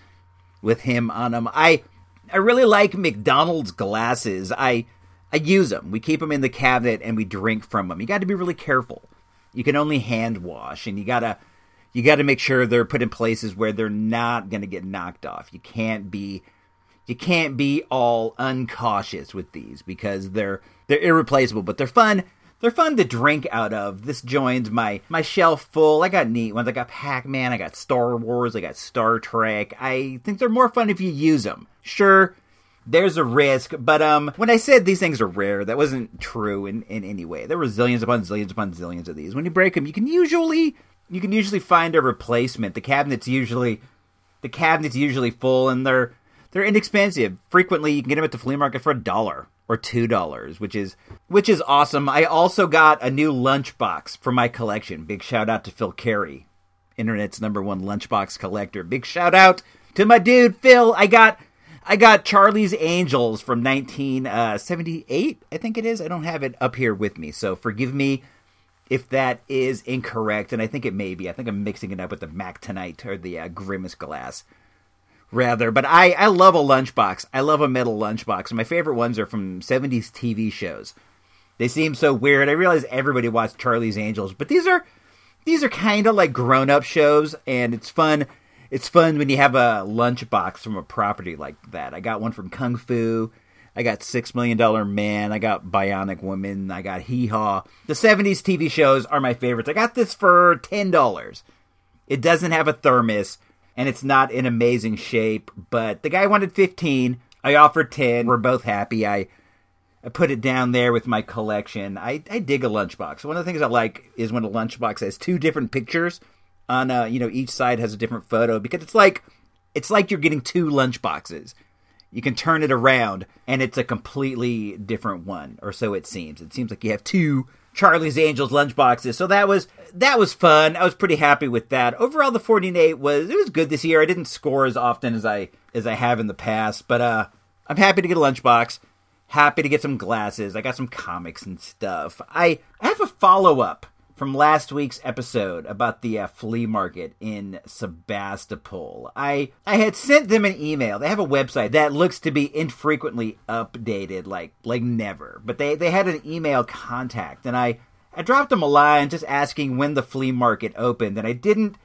with him on them. I I really like McDonald's glasses. I I use them. We keep them in the cabinet and we drink from them. You got to be really careful. You can only hand wash, and you gotta you got to make sure they're put in places where they're not going to get knocked off. You can't be you can't be all uncautious with these because they're they're irreplaceable, but they're fun. They're fun to drink out of. This joins my my shelf full. I got neat ones. I got Pac Man. I got Star Wars. I got Star Trek. I think they're more fun if you use them. Sure, there's a risk, but um, when I said these things are rare, that wasn't true in in any way. There were zillions upon zillions upon zillions of these. When you break them, you can usually you can usually find a replacement. The cabinet's usually the cabinet's usually full, and they're they're inexpensive. Frequently, you can get them at the flea market for a dollar or two dollars, which is which is awesome. I also got a new lunchbox for my collection. Big shout out to Phil Carey, internet's number one lunchbox collector. Big shout out to my dude Phil. I got I got Charlie's Angels from 1978, I think it is. I don't have it up here with me, so forgive me if that is incorrect, and I think it may be. I think I'm mixing it up with the Mac Tonight or the uh, Grimace Glass, rather. But I, I love a lunchbox. I love a metal lunchbox. My favorite ones are from 70s TV shows. They seem so weird. I realize everybody watched Charlie's Angels, but these are these are kind of like grown up shows, and it's fun. It's fun when you have a lunchbox from a property like that. I got one from Kung Fu. I got Six Million Dollar Man. I got Bionic Woman. I got Hee Haw. The 70s TV shows are my favorites. I got this for $10. It doesn't have a thermos and it's not in amazing shape, but the guy wanted 15. I offered 10. We're both happy. I I put it down there with my collection. I, I dig a lunchbox. One of the things I like is when a lunchbox has two different pictures on uh, you know each side has a different photo because it's like it's like you're getting two lunchboxes. You can turn it around and it's a completely different one, or so it seems. It seems like you have two Charlie's Angels lunchboxes. So that was that was fun. I was pretty happy with that. Overall, the 48 was it was good this year. I didn't score as often as I as I have in the past, but uh, I'm happy to get a lunchbox. Happy to get some glasses. I got some comics and stuff. I, I have a follow up from last week's episode about the uh, flea market in Sebastopol. I I had sent them an email. They have a website that looks to be infrequently updated, like like never. But they they had an email contact, and I I dropped them a line just asking when the flea market opened, and I didn't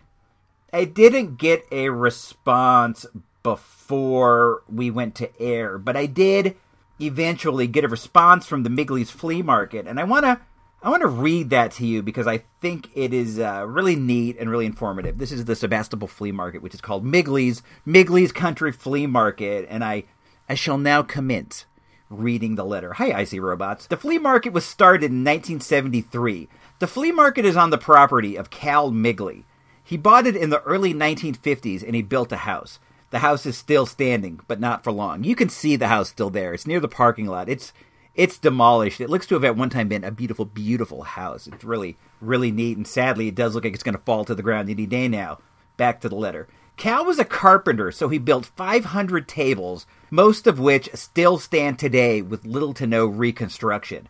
I didn't get a response before we went to air, but I did eventually get a response from the Midgley's flea market, and I want to I want to read that to you because I think it is uh, really neat and really informative. This is the Sebastopol Flea Market, which is called Midgley's Midgley's Country Flea Market, and I I shall now commence reading the letter. Hi, I See Robots. The flea market was started in 1973. The flea market is on the property of Cal Midgley. He bought it in the early 1950s and he built a house. The house is still standing, but not for long. You can see the house still there. It's near the parking lot. It's it's demolished. It looks to have at one time been a beautiful, beautiful house. It's really, really neat, and sadly, it does look like it's going to fall to the ground any day now. Back to the letter. Cal was a carpenter, so he built 500 tables, most of which still stand today with little to no reconstruction.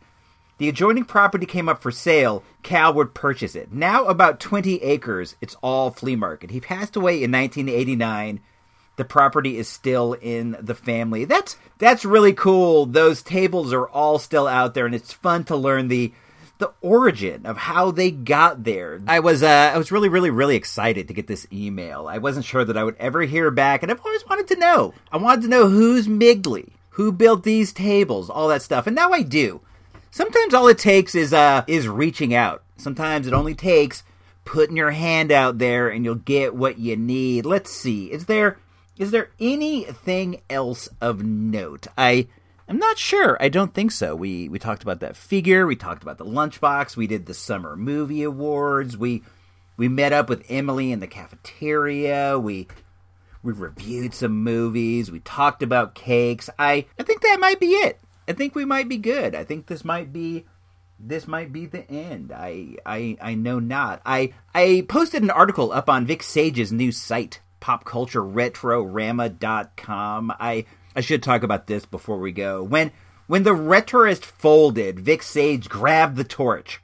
The adjoining property came up for sale. Cal would purchase it. Now about 20 acres, it's all flea market. He passed away in 1989 the property is still in the family. That's that's really cool. Those tables are all still out there, and it's fun to learn the the origin of how they got there. I was uh, I was really really really excited to get this email. I wasn't sure that I would ever hear back, and I've always wanted to know. I wanted to know who's Midgley, who built these tables, all that stuff, and now I do. Sometimes all it takes is uh is reaching out. Sometimes it only takes putting your hand out there, and you'll get what you need. Let's see. Is there is there anything else of note? I I'm not sure. I don't think so. We we talked about that figure. We talked about the lunchbox. We did the summer movie awards. We we met up with Emily in the cafeteria. We we reviewed some movies. We talked about cakes. I I think that might be it. I think we might be good. I think this might be this might be the end. I I I know not. I I posted an article up on Vic Sage's new site popcultureretrorama.com. I I should talk about this before we go. When when the retroist folded, Vic Sage grabbed the torch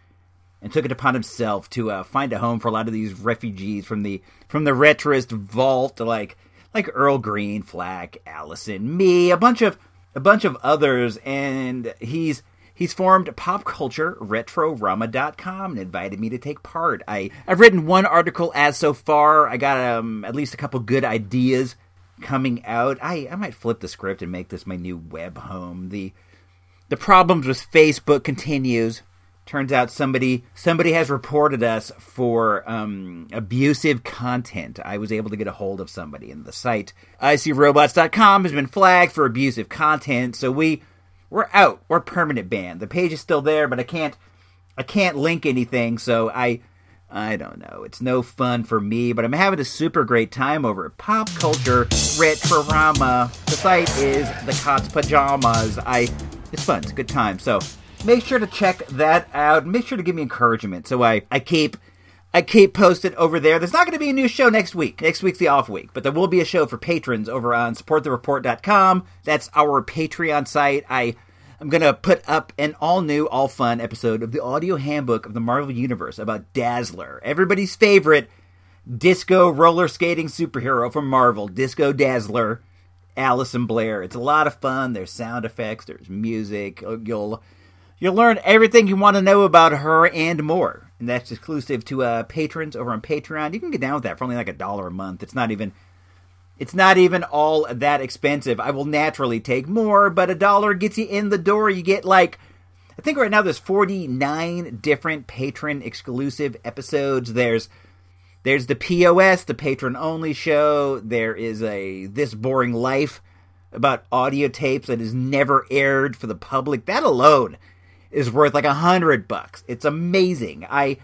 and took it upon himself to uh, find a home for a lot of these refugees from the from the retroist vault, like like Earl Green, Flack, Allison, me, a bunch of a bunch of others, and he's He's formed popcultureretrorama.com and invited me to take part. I, I've written one article as so far. I got um, at least a couple good ideas coming out. I, I might flip the script and make this my new web home. The the problems with Facebook continues. Turns out somebody somebody has reported us for um, abusive content. I was able to get a hold of somebody, and the site icrobots.com has been flagged for abusive content. So we we're out. We're permanent banned. The page is still there, but I can't I can't link anything, so I I don't know. It's no fun for me, but I'm having a super great time over at Pop Culture Retrorama. The site is the Cots Pajamas. I it's fun. It's a good time. So make sure to check that out. Make sure to give me encouragement so I, I keep I keep posted over there. There's not going to be a new show next week. Next week's the off week, but there will be a show for patrons over on supportthereport.com. That's our Patreon site. I I'm going to put up an all new, all fun episode of the audio handbook of the Marvel Universe about Dazzler, everybody's favorite disco roller skating superhero from Marvel, Disco Dazzler, Allison Blair. It's a lot of fun. There's sound effects, there's music. You'll you'll learn everything you want to know about her and more and that's exclusive to uh, patrons over on Patreon. You can get down with that for only like a dollar a month. It's not even it's not even all that expensive. I will naturally take more, but a dollar gets you in the door. You get like I think right now there's 49 different patron exclusive episodes. There's there's the POS, the patron only show. There is a This Boring Life about audio tapes that is never aired for the public. That alone is worth like a hundred bucks. It's amazing. I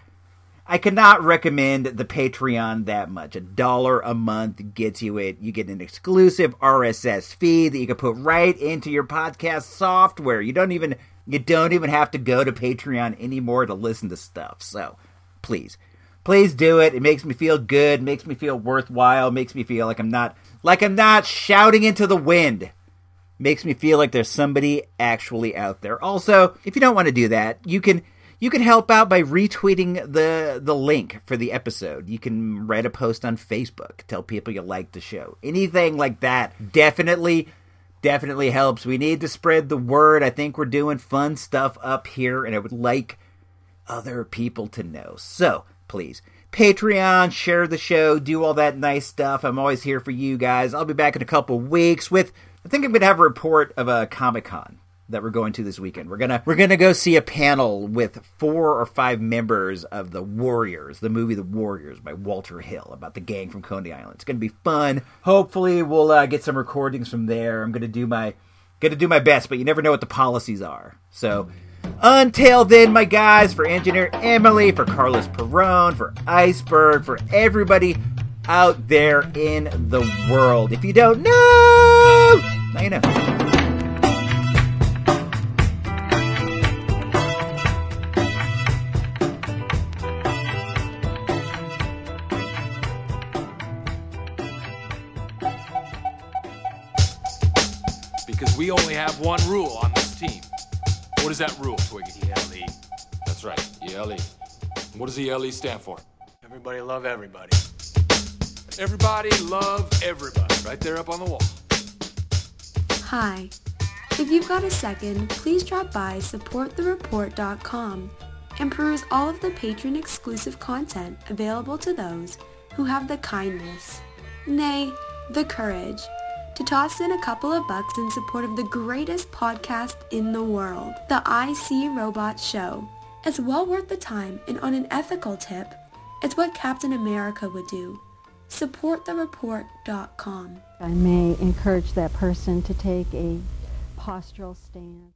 I cannot recommend the Patreon that much. A dollar a month gets you it. You get an exclusive RSS feed that you can put right into your podcast software. You don't even you don't even have to go to Patreon anymore to listen to stuff. So, please. Please do it. It makes me feel good, makes me feel worthwhile, makes me feel like I'm not like I'm not shouting into the wind makes me feel like there's somebody actually out there. Also, if you don't want to do that, you can you can help out by retweeting the the link for the episode. You can write a post on Facebook, tell people you like the show. Anything like that definitely definitely helps. We need to spread the word. I think we're doing fun stuff up here and I would like other people to know. So, please Patreon, share the show, do all that nice stuff. I'm always here for you guys. I'll be back in a couple weeks with I think I'm gonna have a report of a Comic Con that we're going to this weekend. We're gonna we're gonna go see a panel with four or five members of the Warriors, the movie The Warriors by Walter Hill about the gang from Coney Island. It's gonna be fun. Hopefully, we'll uh, get some recordings from there. I'm gonna do my gonna do my best, but you never know what the policies are. So. Until then, my guys, for engineer Emily, for Carlos Perron, for Iceberg, for everybody out there in the world. If you don't know, now you know. Because we only have one rule on this team. What is that rule, Twiggy? ELE. That's right, ELE. What does ELE stand for? Everybody love everybody. Everybody love everybody. Right there up on the wall. Hi. If you've got a second, please drop by supportthereport.com and peruse all of the patron exclusive content available to those who have the kindness, nay, the courage, to toss in a couple of bucks in support of the greatest podcast in the world, the I See Robot Show. It's well worth the time and on an ethical tip, it's what Captain America would do. Supportthereport.com. I may encourage that person to take a postural stand.